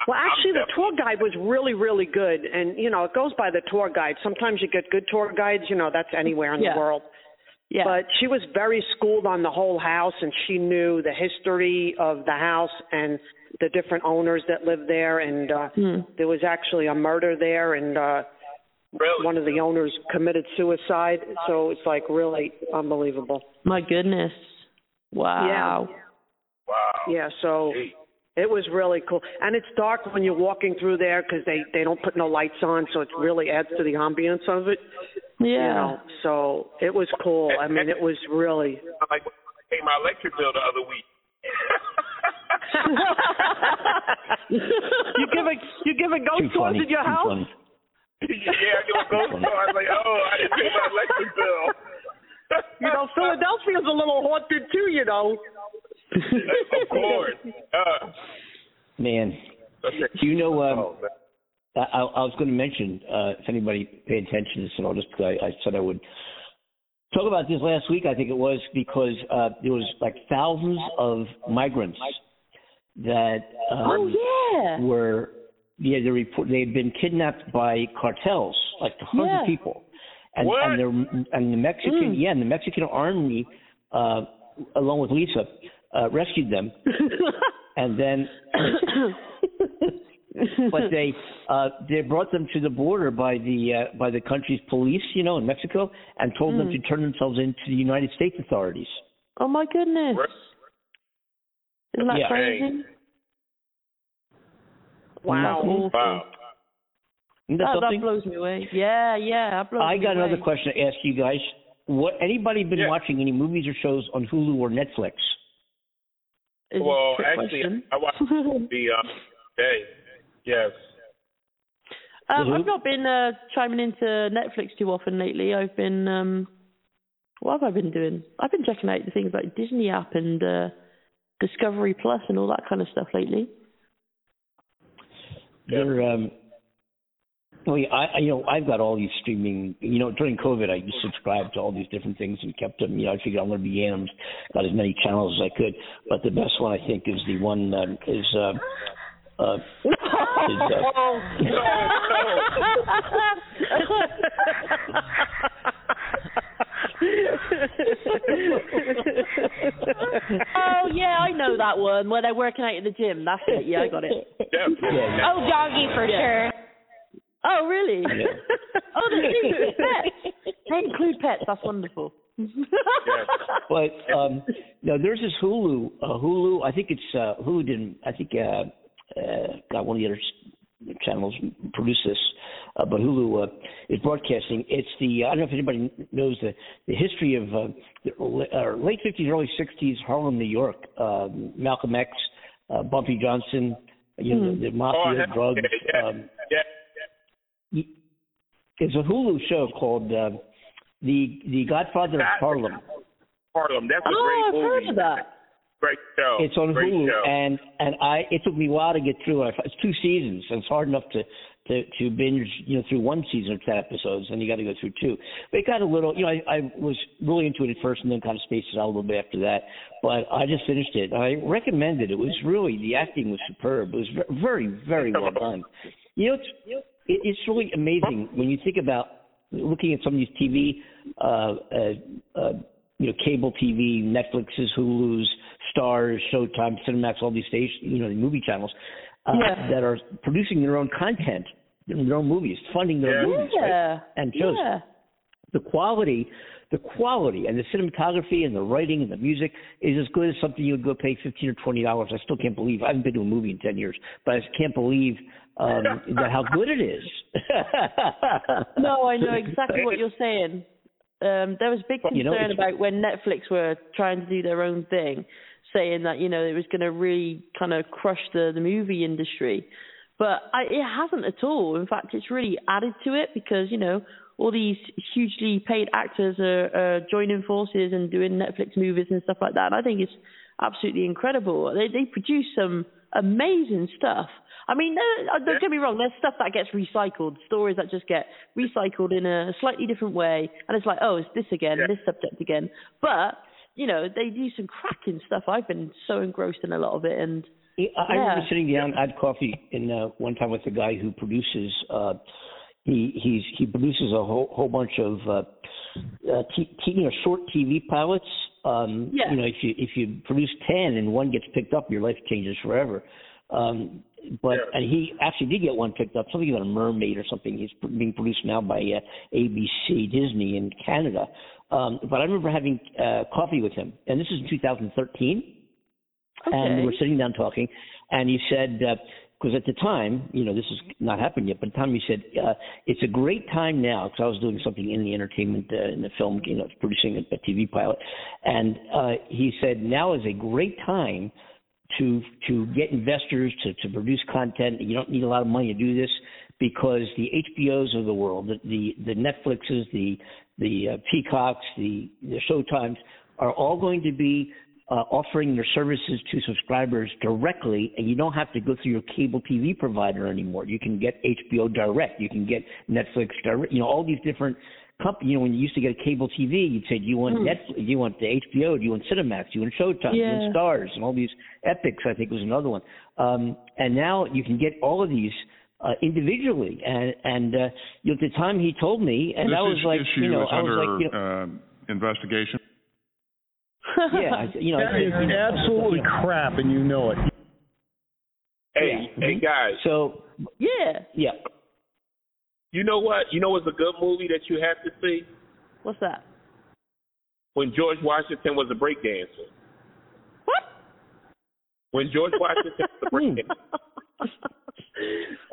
Well, actually, the tour guide was really, really good, and you know, it goes by the tour guide. Sometimes you get good tour guides, you know, that's anywhere in Yeah. the world. Yeah. But she was very schooled on the whole house, and she knew the history of the house and the different owners that lived there. And uh, Hmm. there was actually a murder there, and uh, Really? one of the owners committed suicide. So it's like really unbelievable. My goodness. Wow. Yeah. Wow. Yeah. So it was really cool, and it's dark when you're walking through there because they they don't put no lights on, so it really adds to the ambience of it. Yeah. You know, so it was cool. I mean, it was really. Like when I paid my electric bill the other week. you give a you give a ghost tours funny. at your house. funny. yeah, I give a ghost tour. I was like, oh, I didn't pay my electric bill. You know, Philadelphia's a little haunted too. You know. Of course. Uh, Man, do you know? Um. I, I was going to mention uh, if anybody paid attention to this at all, just because I, I said I would talk about this last week. I think it was because uh, there was like thousands of migrants that um, oh yeah. were yeah they report they had been kidnapped by cartels like hundred Yeah. people and What? and the and the Mexican Mm. yeah and the Mexican army uh, along with Lisa uh, rescued them and then but they uh they brought them to the border by the uh, by the country's police you know in Mexico and told them Mm. to turn themselves into the United States authorities oh my goodness. Isn't that Yeah. crazy? Wow. Awful. Wow. That That, that blows me away. Yeah, yeah. That blows I me got another away. question to ask you guys. What anybody been Yeah. watching any movies or shows on Hulu or Netflix? Is Well, actually, question. I watched the uh, day. Yes. Um, Mhm. I've not been uh, chiming into Netflix too often lately. I've been um, what have I been doing? I've been checking out the things like Disney app and uh, Discovery Plus and all that kind of stuff lately. They're, um, oh yeah, I, I you know I've got all these streaming. You know, during COVID, I just subscribed to all these different things and kept them. You know, I figured I'm going to be in them. Got as many channels as I could. But the best one I think is the one um, is. Uh, uh, is, oh yeah, I know that one where they're working out in the gym. That's it. Yeah, I got it. Oh, doggy for Yeah. sure. Oh really? Yeah. oh, they include pets. They include pets. That's wonderful. but um no, there's this Hulu. Uh, Hulu, I think it's uh, Hulu didn't. I think uh, uh, got one of the other channels produced this, uh, but Hulu uh, is broadcasting. It's the I don't know if anybody knows the the history of uh, the uh, late 50s, early 60s Harlem, New York. Uh, Malcolm X, uh, Bumpy Johnson, you know, the, the mafia, Oh, drugs. yeah, Um, yeah. There's a Hulu show called uh, the the Godfather of Harlem. Harlem. That's a Oh, I've great heard movie. of that. Great show. It's on great Hulu, show. and and I it took me a while to get through it. It's two seasons, and it's hard enough to to to binge you know through one season of ten episodes, and you got to go through two. But it got a little, you know, I, I was really into it at first, and then kind of spaced it out a little bit after that. But I just finished it. I recommend it. It was really the acting was superb. It was very very well done. You know, it's it, it's really amazing when you think about looking at some of these TV, uh, uh, uh, you know, cable TV, Netflix's, Hulu's, Starz, Showtime, Cinemax, all these stations, you know, the movie channels uh, Yeah. that are producing their own content, their own movies, funding their own movies, right? Yeah. and shows. Yeah. The quality, the quality, and the cinematography and the writing and the music is as good as something you would go pay fifteen or twenty dollars. I still can't believe I haven't been to a movie in ten years, but I just can't believe um, how good it is. No, I know exactly what you're saying. Um, there was big concern You know, about when Netflix were trying to do their own thing, saying that you know it was going to really kind of crush the the movie industry, but I, it hasn't at all. In fact, it's really added to it because you know all these hugely paid actors are, are joining forces and doing Netflix movies and stuff like that. And I think it's absolutely incredible. They they produce some amazing stuff. I mean, no, uh, don't get me wrong. There's stuff that gets recycled, stories that just get recycled in a slightly different way, and it's like, oh, it's this again, this subject again. But you know, they do some cracking stuff. I've been so engrossed in a lot of it, and I I yeah. remember sitting down, I had coffee in uh, one time with a guy who produces. Uh, he he's he produces a whole whole bunch of uh, uh, t- t- you know short TV pilots. Um, Yeah. You know, if you if you produce ten and one gets picked up, your life changes forever. Um, but and he actually did get one picked up, something about a mermaid or something. He's being produced now by uh, ABC Disney in Canada. Um, but I remember having uh, coffee with him, and this is in 2013 Okay. and we were sitting down talking, and he said, because at the time, you know, this has not happened yet, but at the time he said, uh, it's a great time now, because I was doing something in the entertainment, uh, in the film, you know, producing a, a TV pilot, and uh, he said, now is a great time to to get investors to, to produce content. You don't need a lot of money to do this because the HBOs of the world, the the, the Netflixes, the the uh, Peacocks, the the Showtimes are all going to be uh, offering their services to subscribers directly, and you don't have to go through your cable TV provider anymore. You can get HBO direct. You can get Netflix direct. You know all these different companies. You know when you used to get a cable TV, you'd say, "Do you want Hmm. Netflix? Do you want the HBO? Do you want Cinemax? Do you want Showtime? Do you want Starz?" And all these Epix, I think was another one. Um, and now you can get all of these. Uh, individually, and and uh, you know, at the time he told me, and this that was issue like, you know, I was under like, you know, um, investigation. yeah, I, you know, I That said, is you know, absolutely crap, and you know it. Hey, hey guys. So yeah, yeah. You know what? You know what's a good movie that you have to see? What's that? When George Washington was a breakdancer. What? When George Washington was a breakdancer.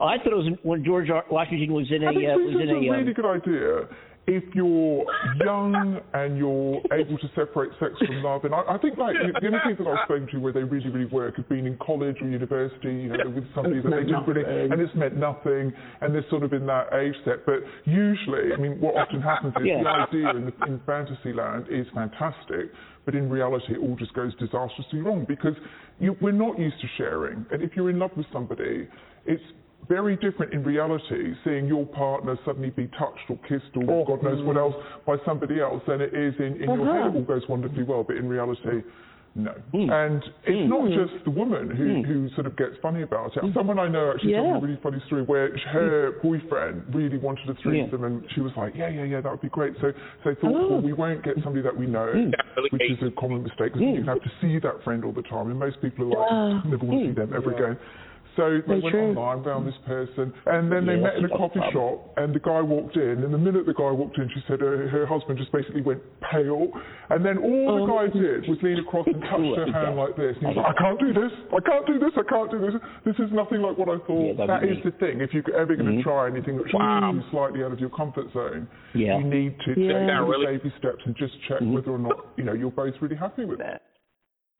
Oh, I thought it was when George Washington was in a I think uh, this was is in a a. really Um, good idea. If you're young and you're able to separate sex from love, and I, I think like the only people I've spoken to where they really, really work have been in college or university, you know, with somebody that they didn't really, and it's meant nothing, and they're sort of in that age set. But usually, I mean, what often happens is Yeah. the idea in, the, in fantasy land is fantastic, but in reality, it all just goes disastrously wrong because you, we're not used to sharing, and if you're in love with somebody, it's very different in reality seeing your partner suddenly be touched or kissed or oh. God knows what else by somebody else than it is in, in your head. It all uh-huh. goes wonderfully well, but in reality, no. Hmm. And it's not hmm. just the woman who, hmm. who sort of gets funny about it. Someone I know actually told me a really funny story where her boyfriend really wanted a threesome and she was like, yeah, yeah, yeah, that would be great. So, so thought, well, oh. we won't get somebody that we know, which is a common mistake because you have to see that friend all the time. And most people are like, Ah. never want to see them ever again. So they went true. online, found this person, and then they Yeah, met in a coffee problem. shop, and the guy walked in, and the minute the guy walked in, she said her, her husband just basically went pale, and then all the guy did was lean across and touch her hand like this, and he was like, I can't do this, I can't do this, I can't do this, this is nothing like what I thought. Yeah, that that'd is be the thing, if you're ever going to Mhm. try anything that's wow. slightly out of your comfort zone, Yeah. you need to Yeah. take Yeah, really. baby steps and just check Mhm. whether or not, you know, you're both really happy with it.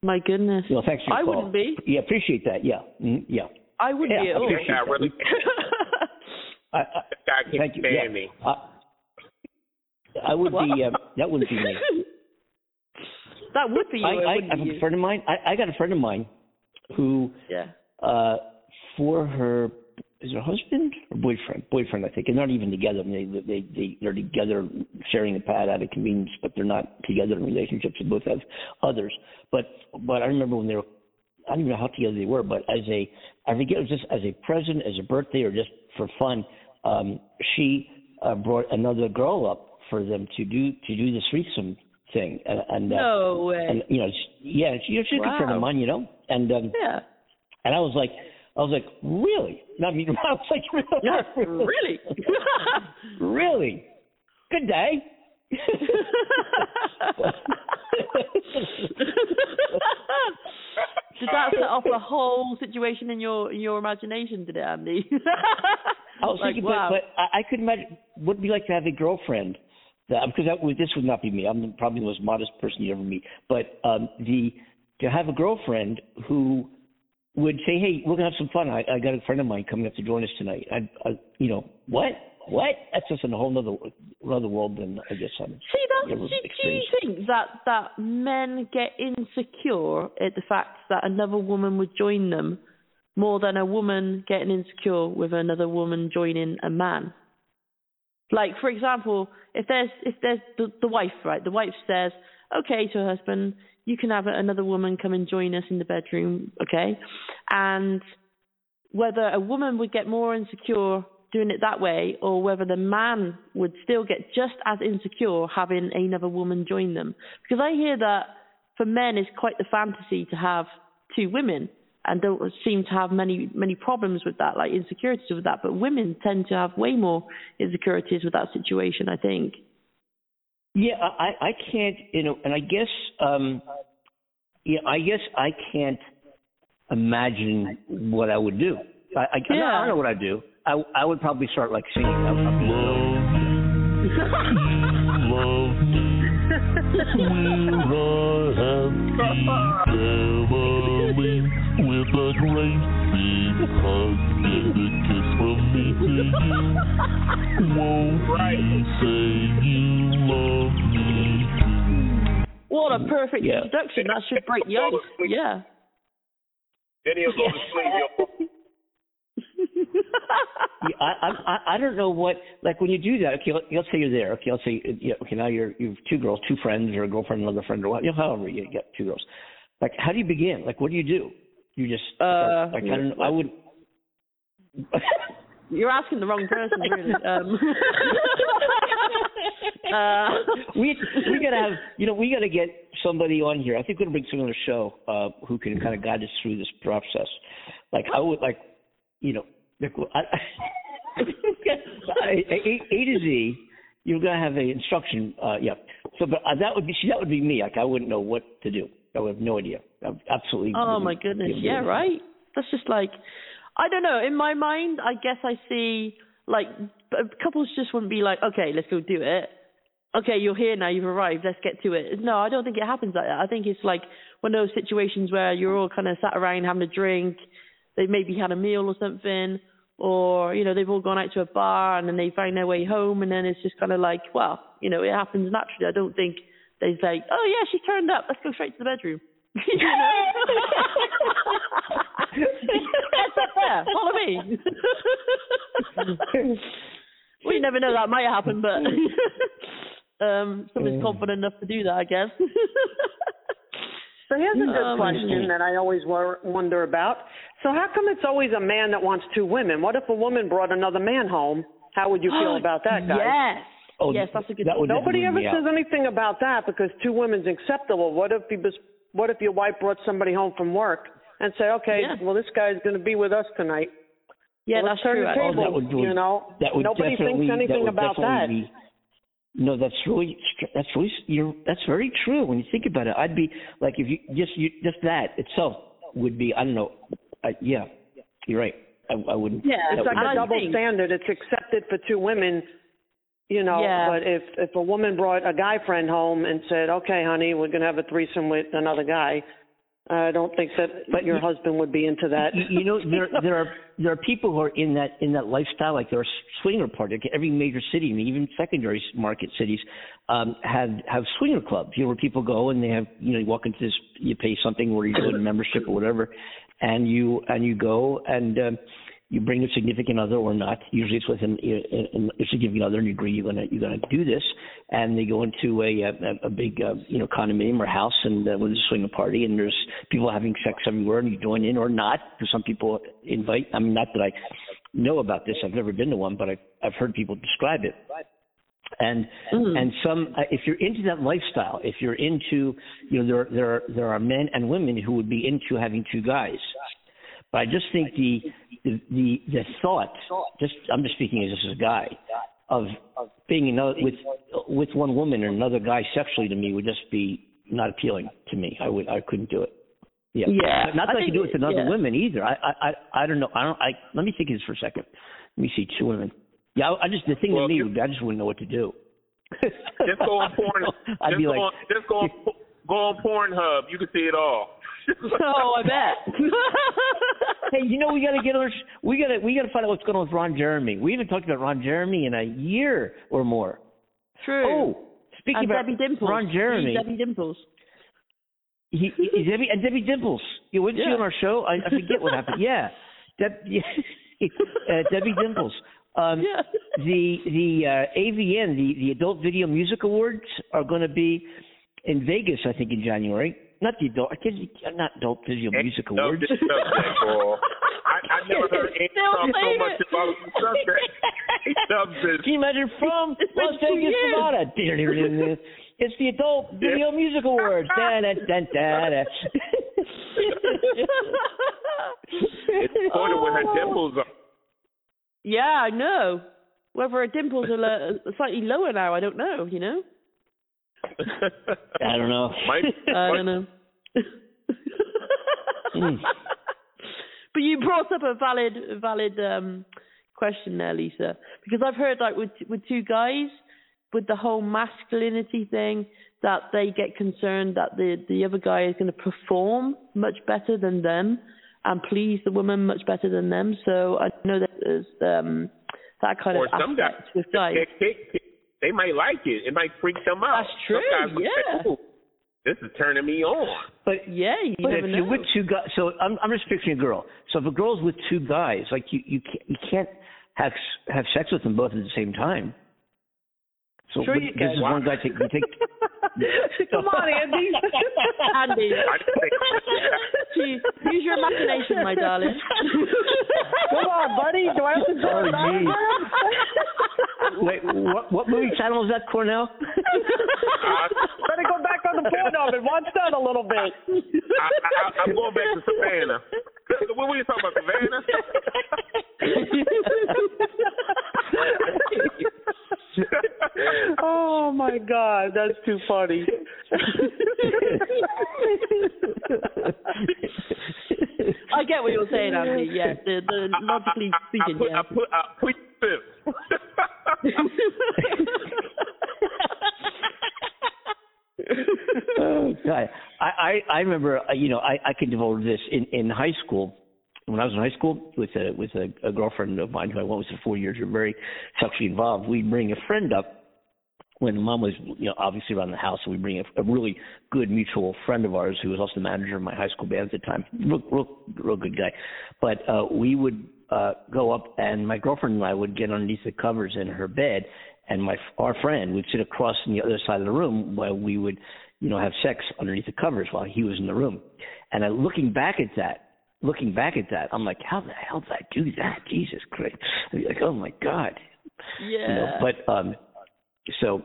My goodness. Well, thanks for your I call. wouldn't be. Yeah, appreciate that. Yeah. Mhm, Yeah. I wouldn't Yeah, be at all. appreciate Yeah, really. I, I, That thank you. Yeah. me. I, I would be. Uh, that wouldn't be me. that would be you. I, I, wouldn't have a friend of mine. I, I got a friend of mine who, Yeah. uh, for her, is her husband or boyfriend? Boyfriend, I think. They're not even together. I mean, they, they, they, they're together sharing a pad out of convenience, but they're not together in relationships. They both have others. But, but I remember when they were, I don't even know how together they were, but as a, I forget it was just as a present, as a birthday, or just for fun, um, she uh, brought another girl up for them to do to do the threesome thing, and, and uh, No way. and you know, she- yeah, she, she's a good friend Wow. of mine, you know, and um, yeah. and I was like, I was like, really? I mean, I was like, really? really? really? Good day. Did that set off a whole situation in your in your imagination, did it, Andy? I was like, thinking, wow. but, but I, I could imagine what it'd be like to have a girlfriend. That, because that would, this would not be me. I'm probably the most modest person you ever meet. But um, the to have a girlfriend who would say, "Hey, we're gonna have some fun. I, I got a friend of mine coming up to join us tonight." I, I you know, what? What? That's just in a whole other another world than I guess I'm. See, that's, do, do you think that that men get insecure at the fact that another woman would join them more than a woman getting insecure with another woman joining a man? Like, for example, if there's if there's the, the wife, right? The wife says, "Okay," to her husband, "You can have another woman come and join us in the bedroom, okay?" And whether a woman would get more insecure doing it that way or whether the man would still get just as insecure having another woman join them. Because I hear that for men it's quite the fantasy to have two women and don't seem to have many many problems with that, like insecurities with that. But women tend to have way more insecurities with that situation, I think. Yeah, I, I can't, you know, and I guess, um, yeah, I guess I can't imagine what I would do. I, I, Yeah. I don't know what I'd do. I, I would probably start like singing. I, family with a great big hug and a kiss from me to you. Won't you say you love me What a perfect Yeah. introduction. That should break the ice. Yeah. Then he'll go to sleep. Yeah, I, I, I- don't know what, like when you do that, okay, let, let's say you're there, okay, let's say, yeah, okay, now you're, you have two girls, two friends, or a girlfriend, another friend, or what, you know, however you get two girls. Like, how do you begin? Like, what do you do? You just, Uh, like, I don't know, I would, You're asking the wrong person, really. Um, uh, we we gotta have you know we gotta get somebody on here. I think we're gonna bring someone on the show uh, who can kind of guide us through this process. Like I would like, you know, like, I, I, a, a to Z. You're gonna have a instruction. Uh, yeah. So, but uh, that would be see, that would be me. Like I wouldn't know what to do. I would have no idea. I would absolutely. Oh my goodness, able to do yeah, right. That's just like, I don't know. In my mind, I guess I see like couples just wouldn't be like, okay, let's go do it. okay, you're here now, you've arrived, let's get to it. No, I don't think it happens like that. I think it's like one of those situations where you're all kind of sat around having a drink, they've maybe had a meal or something, or, you know, they've all gone out to a bar and then they find their way home and then it's just kind of like, well, you know, it happens naturally. I don't think they say, oh yeah, she turned up, let's go straight to the bedroom. you know? That's follow me. well, you never know, that might happen, but um, somebody's confident enough to do that, I guess. So here's a good Um, question that I always wonder about. So how come it's always a man that wants two women? What if a woman brought another man home? How would you feel about that, guys? Yes. Oh, yes, that's a good that would Nobody ever says out. anything about that because two women's acceptable. What if you was, what if your wife brought somebody home from work and say, okay, Yeah. well this guy's going to be with us tonight. Yeah, Well, that's let's turn true. the actually. table, Oh, that would, you know. that would Nobody definitely, thinks anything that would about that. definitely Be, no, that's really that's really you're that's very true when you think about it. I'd be like if you just you just that itself would be I don't know. I, yeah, you're right. I, I wouldn't. Yeah, It's like a double think- standard. It's accepted for two women, you know. Yeah. But if if a woman brought a guy friend home and said, "Okay, honey, we're gonna have a threesome with another guy," I don't think that But your you- husband would be into that. You, you know, there there are there are people who are in that in that lifestyle. Like there are swinger parties. Like every major city, and even secondary market cities, um, have have swinger clubs. You know, where people go and they have you know you walk into this, you pay something where you go in membership or whatever, and you and you go and. Um, you bring a significant other or not. Usually it's with an, an, a significant other, and you agree you're gonna you're gonna do this. And they go into a a, a big uh, you know condominium or house, and uh, with a swinger party, and there's people having sex everywhere, and you join in or not. Because some people invite. I mean, not that I know about this. I've never been to one, but I've I've heard people describe it. And and some uh, if you're into that lifestyle, if you're into you know there there are, there are men and women who would be into having two guys. But I just think the the the, the thought, just I'm just speaking as just a guy, of being another with with one woman or another guy sexually to me would just be not appealing to me. I would I couldn't do it. Yeah. Yeah, Not that I, think could do it with another yeah. women either. I, I I I don't know. I don't. I let me think of this for a second. Let me see two women. Yeah. I, I just the thing Well, with me would be I just wouldn't know what to do. Just go on porn. I'd just be go like, on, just go on, go on Pornhub. You can see it all. oh, I bet. hey, you know we got to get our we got to we got to find out what's going on with Ron Jeremy. We haven't talked about Ron Jeremy in a year or more. True. Oh, speaking and about Debbie Dimples. Ron Jeremy, Debbie Dimples. he, he Debbie and Debbie Dimples. You wasn't she Yeah. on our show? I, I forget what happened. Yeah, Deb, yeah, uh, Debbie Dimples. Um, Yeah. The the uh, AVN, the the Adult Video Music Awards, are going to be in Vegas, I think, in January. Not the adult, I can't, not Adult Video Music No, Awards. this subject, bro. I, I never heard Andy Still talk so much about the subject. He loves this. Can you imagine from Las Vegas. Nevada? It's the Adult Video Music Awards. Da, da, da, da, da. It's funny with her dimples on. Yeah, I know. Whether her dimples are lo- slightly lower now, I don't know. You know. I don't know. Might, I don't know. But you brought up a valid, valid um, question there, Lisa, because I've heard like with with two guys, with the whole masculinity thing, that they get concerned that the the other guy is going to perform much better than them and please the woman much better than them. So I know that there's um, that kind or of some guys, aspect with guys. They, they, they might like it. It might freak them out. That's true, Some guys yeah. say, this is turning me on. But yeah, you but never if know. you're with two guys, so I'm I'm just picturing a girl. So if a girl's with two guys, like you you can't you can't have have sex with them both at the same time. So Sure but you this can. is one guy take take. Come on, Andy. Andy, I just think, Gee, use your imagination, my darling. Come on, buddy. Do I have to do Oh, it? geez. Wait, what what movie channel is that, Cornell? Better go back on the porno and watch that a little bit. I, I, I'm going back to Savannah. What were you talking about, Savannah? oh my God, that's too funny. I get what you're saying, Andy. Yeah, the, the logically I speaking, put, yeah. I put, I put fifth. oh God, I I, I remember uh, you know I I can divulge this in in high school. When I was in high school with a with a, a girlfriend of mine who I went with for four years, we were very sexually involved. We'd bring a friend up when mom was you know obviously around the house. So we bring a, a really good mutual friend of ours who was also the manager of my high school band at the time. Real real, real good guy. But uh, we would uh, go up, and my girlfriend and I would get underneath the covers in her bed, and my our friend would sit across on the other side of the room while we would, you know, have sex underneath the covers while he was in the room. And I, looking back at that, looking back at that, I'm like, how the hell did I do that? Jesus Christ! I'm like, oh my God. Yeah. You know, but um, so,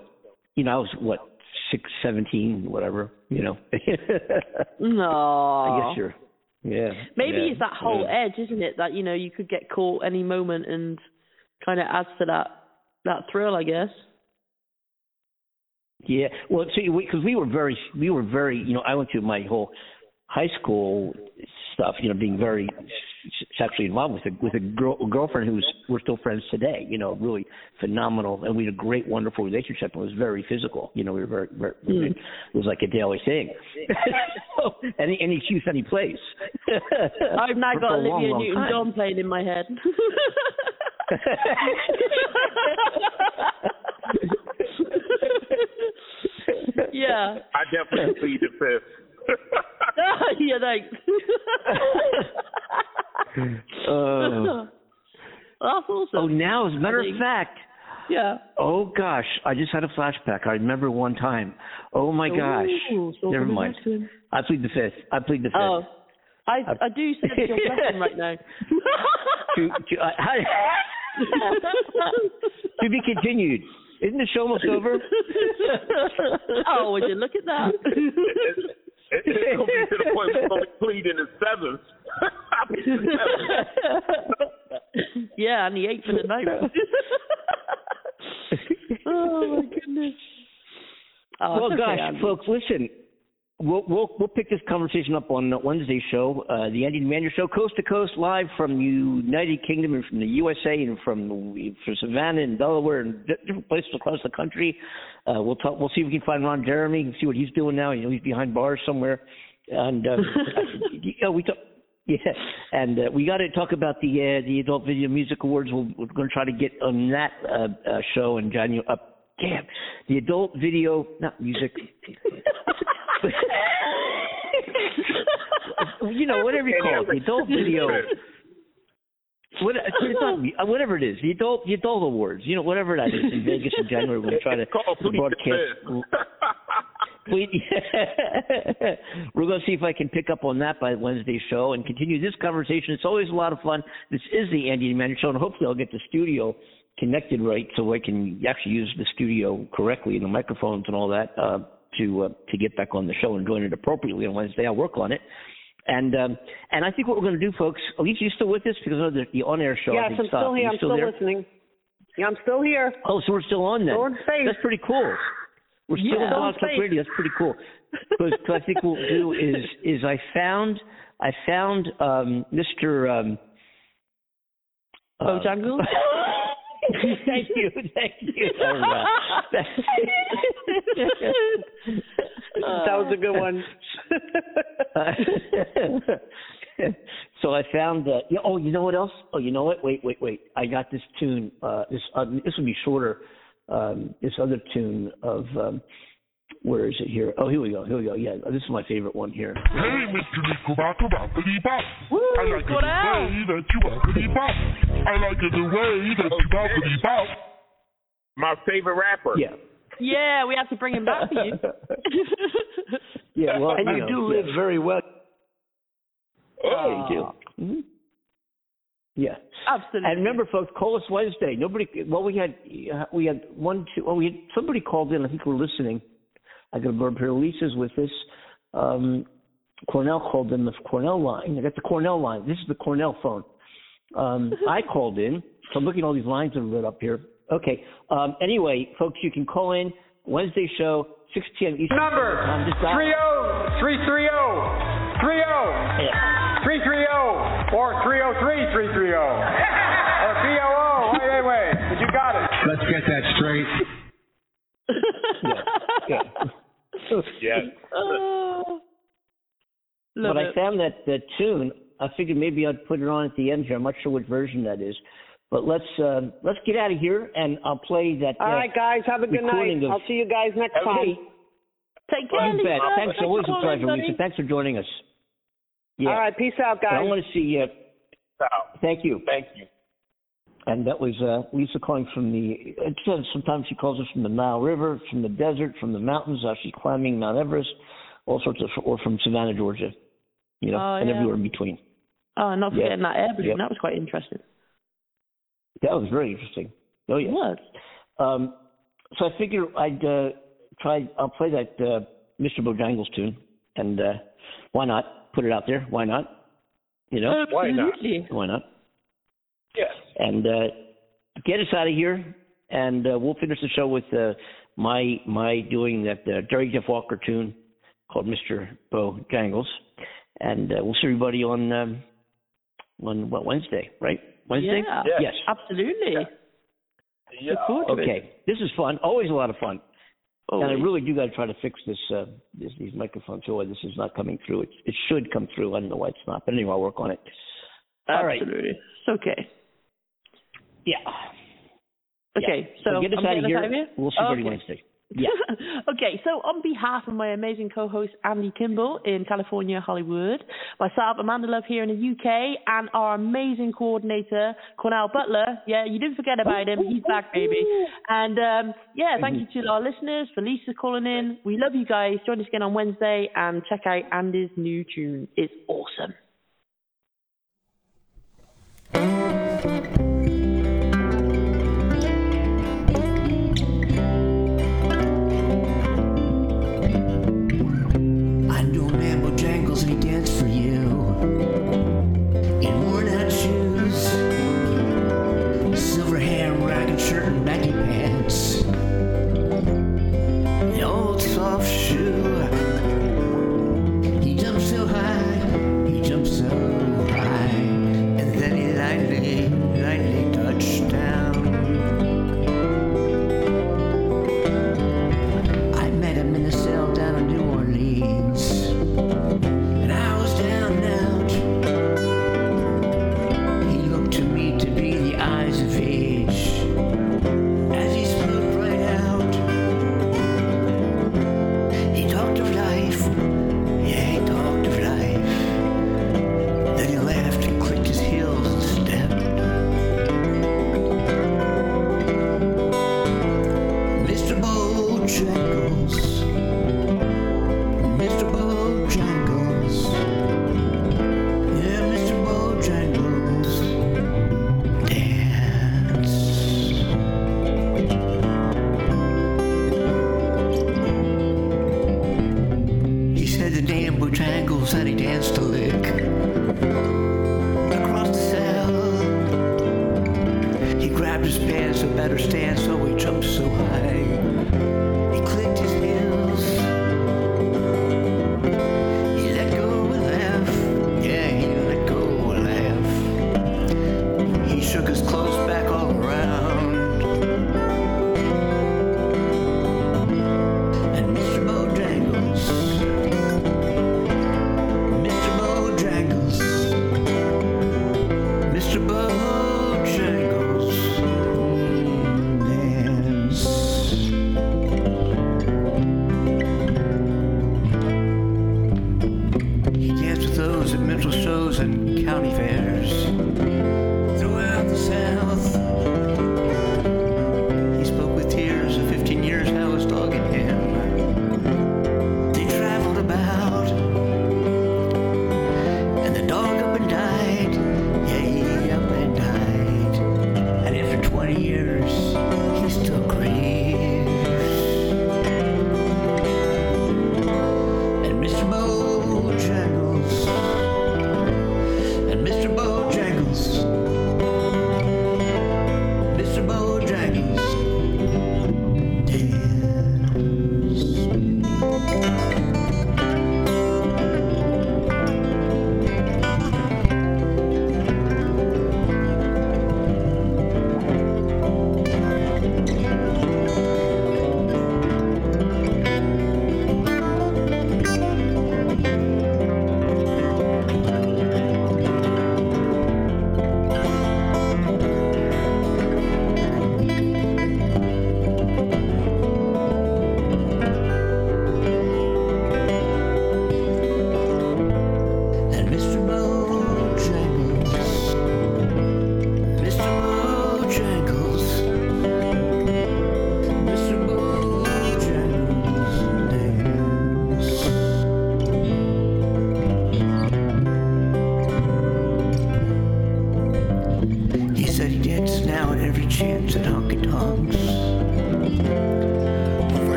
you know, I was what six, seventeen, whatever. You know. No. I guess you're. Yeah. Maybe yeah, it's that whole yeah. edge, isn't it? That you know you could get caught any moment, and kind of adds to that that thrill, I guess. Yeah, well, see, because we, were very, we were very, you know, I went through my whole high school stuff, you know, being very sexually involved with a with a girl, a girlfriend who's we're still friends today. You know, really phenomenal, and we had a great, wonderful relationship. It was very physical. You know, we were very, very Hmm. it was like a daily thing. so, any any excuse, any place. I've now got for a long, Olivia long. Newton-John playing in my head. yeah. I definitely plead the fifth. yeah, thanks. Uh, That's awesome. oh, now as a matter of fact. Yeah. Oh gosh, I just had a flashback. I remember one time. Oh my gosh. Ooh, so Never mind. back to him. I plead the fifth. I plead the fifth. Oh, I I do sense your blessing right now. to, to, how- to be continued. Isn't the show almost over? oh, would you look at that? It, it's gonna be to the point we're gonna plead in the seventh. yeah, and the eighth and the ninth. oh my goodness. Oh, well, it's okay, gosh, folks, listen. We'll, we'll we'll pick this conversation up on Wednesday's show, uh, the Andy Manuel Show, coast to coast, live from the United Kingdom and from the USA and from from Savannah and Delaware and different places across the country. Uh, we'll talk. We'll see if we can find Ron Jeremy and see what he's doing now. You know, he's behind bars somewhere, and uh, you know, we talk. Yeah, and uh, we got to talk about the uh, the Adult Video Music Awards. We'll, we're going to try to get on that uh, uh, show in January. Uh, damn, the Adult Video, not music. you know, whatever you call it, the Adult Video. What, uh, whatever it is, the adult the adult awards, you know, whatever that is in Vegas in January, to try to Call Plead the broadcast. Plead, we're going to see if I can pick up on that by Wednesday's show and continue this conversation. It's always a lot of fun. This is the Andy Manuel Show, and hopefully I'll get the studio connected right so I can actually use the studio correctly and the microphones and all that uh, to uh, to get back on the show and join it appropriately on Wednesday. I'll work on it. And um, and I think what we're going to do, folks. Elise, you still with us? Because I know the, the on-air show. Yes, think I'm still here. I'm still, there? listening. Yeah, I'm still here. Oh, so we're still on then. Still in space. That's pretty cool. We're still Yeah. on Talk. Radio. That's pretty cool. Because I think what we'll do is is I found I found um, Mr. Um, uh, Bojangles? thank you, thank you. that was a good one. so I found that. Oh, you know what else? Oh, you know what? Wait, wait, wait. I got this tune. Uh, this uh, this would be shorter. Um, this other tune of um, where is it here? Oh, here we go. Here we go. Yeah, this is my favorite one here. Hey, Mr. Nico Baka Bakity Bop. I like it the what way that you bakity bop. I like it the way that you bakity bop. My favorite rapper. Yeah. Yeah, we have to bring him back for you. Yeah, well, And you know, do yeah. live very well. Yeah, you do. Mhm. Yeah. Absolutely. And remember, folks, call us Wednesday. Nobody. Well, we had we had one, two. Oh, we had somebody called in. I think we're listening. I got a bird here. Lisa's with this Um, Cornell called in the Cornell line. I got the Cornell line. This is the Cornell phone. Um, I called in. So I'm looking at all these lines that are lit up here. Okay. Um, anyway, folks, you can call in Wednesday show, 6 p.m. Eastern Number Time. Just dial- 30 330 30 330 or 303 330 or BOO. Wait, wait, wait. But you got it. Let's get that straight. yeah. Yes. Oh, love but I found that that tune. I figured maybe I'd put it on at the end here. I'm not sure what version that is, but let's uh, let's get out of here and I'll play that. All uh, right, guys. Have a good night. of- I'll see you guys next time. Take care, You bet. Lisa. Thanks. Always a for pleasure, calling, Lisa. Thanks for joining us. Yeah. All right. Peace out, But I want to see. Uh, thank you. Thank you. And that was uh, Lisa calling from the. It says sometimes she calls us from the Nile River, from the desert, from the mountains. Uh, she's climbing Mount Everest, all sorts of, or from Savannah, Georgia. You know, Oh, and yeah. everywhere in between. Oh, not Yeah. forgetting that air balloon. Yep. That was quite interesting. That was very interesting. Oh yeah. It was. Um, so I figure I'd uh, try. I'll play that uh, Mr. Bojangles tune, and uh, why not put it out there? Why not? You know, Why not? Absolutely. why not? Yes. And uh, get us out of here, and uh, we'll finish the show with uh, my my doing that uh, Jerry Jeff Walker tune called Mr. Bojangles, and uh, we'll see everybody on um, on what Wednesday, right? Wednesday. Yeah. Yes. Absolutely. Yeah. Look forward to it. Okay. This is fun. Always a lot of fun. And I really do got to try to fix this, uh, this these microphones. So this is not coming through. It, it should come through. I don't know why it's not. But anyway, I'll work on it. All right. Absolutely. It's okay. Yeah. Okay, So so, get us I'm out of here. We'll see everybody Okay. Wednesday. Yeah. okay, so on behalf of my amazing co-host Andy Kimball in California, Hollywood, myself, Amanda Love here in the UK, and our amazing coordinator, Cornell Butler. Yeah, you didn't forget about him. He's back, baby. And um, yeah, thank you to our listeners, for Lisa calling in. We love you guys. Join us again on Wednesday and check out Andy's new tune. It's awesome.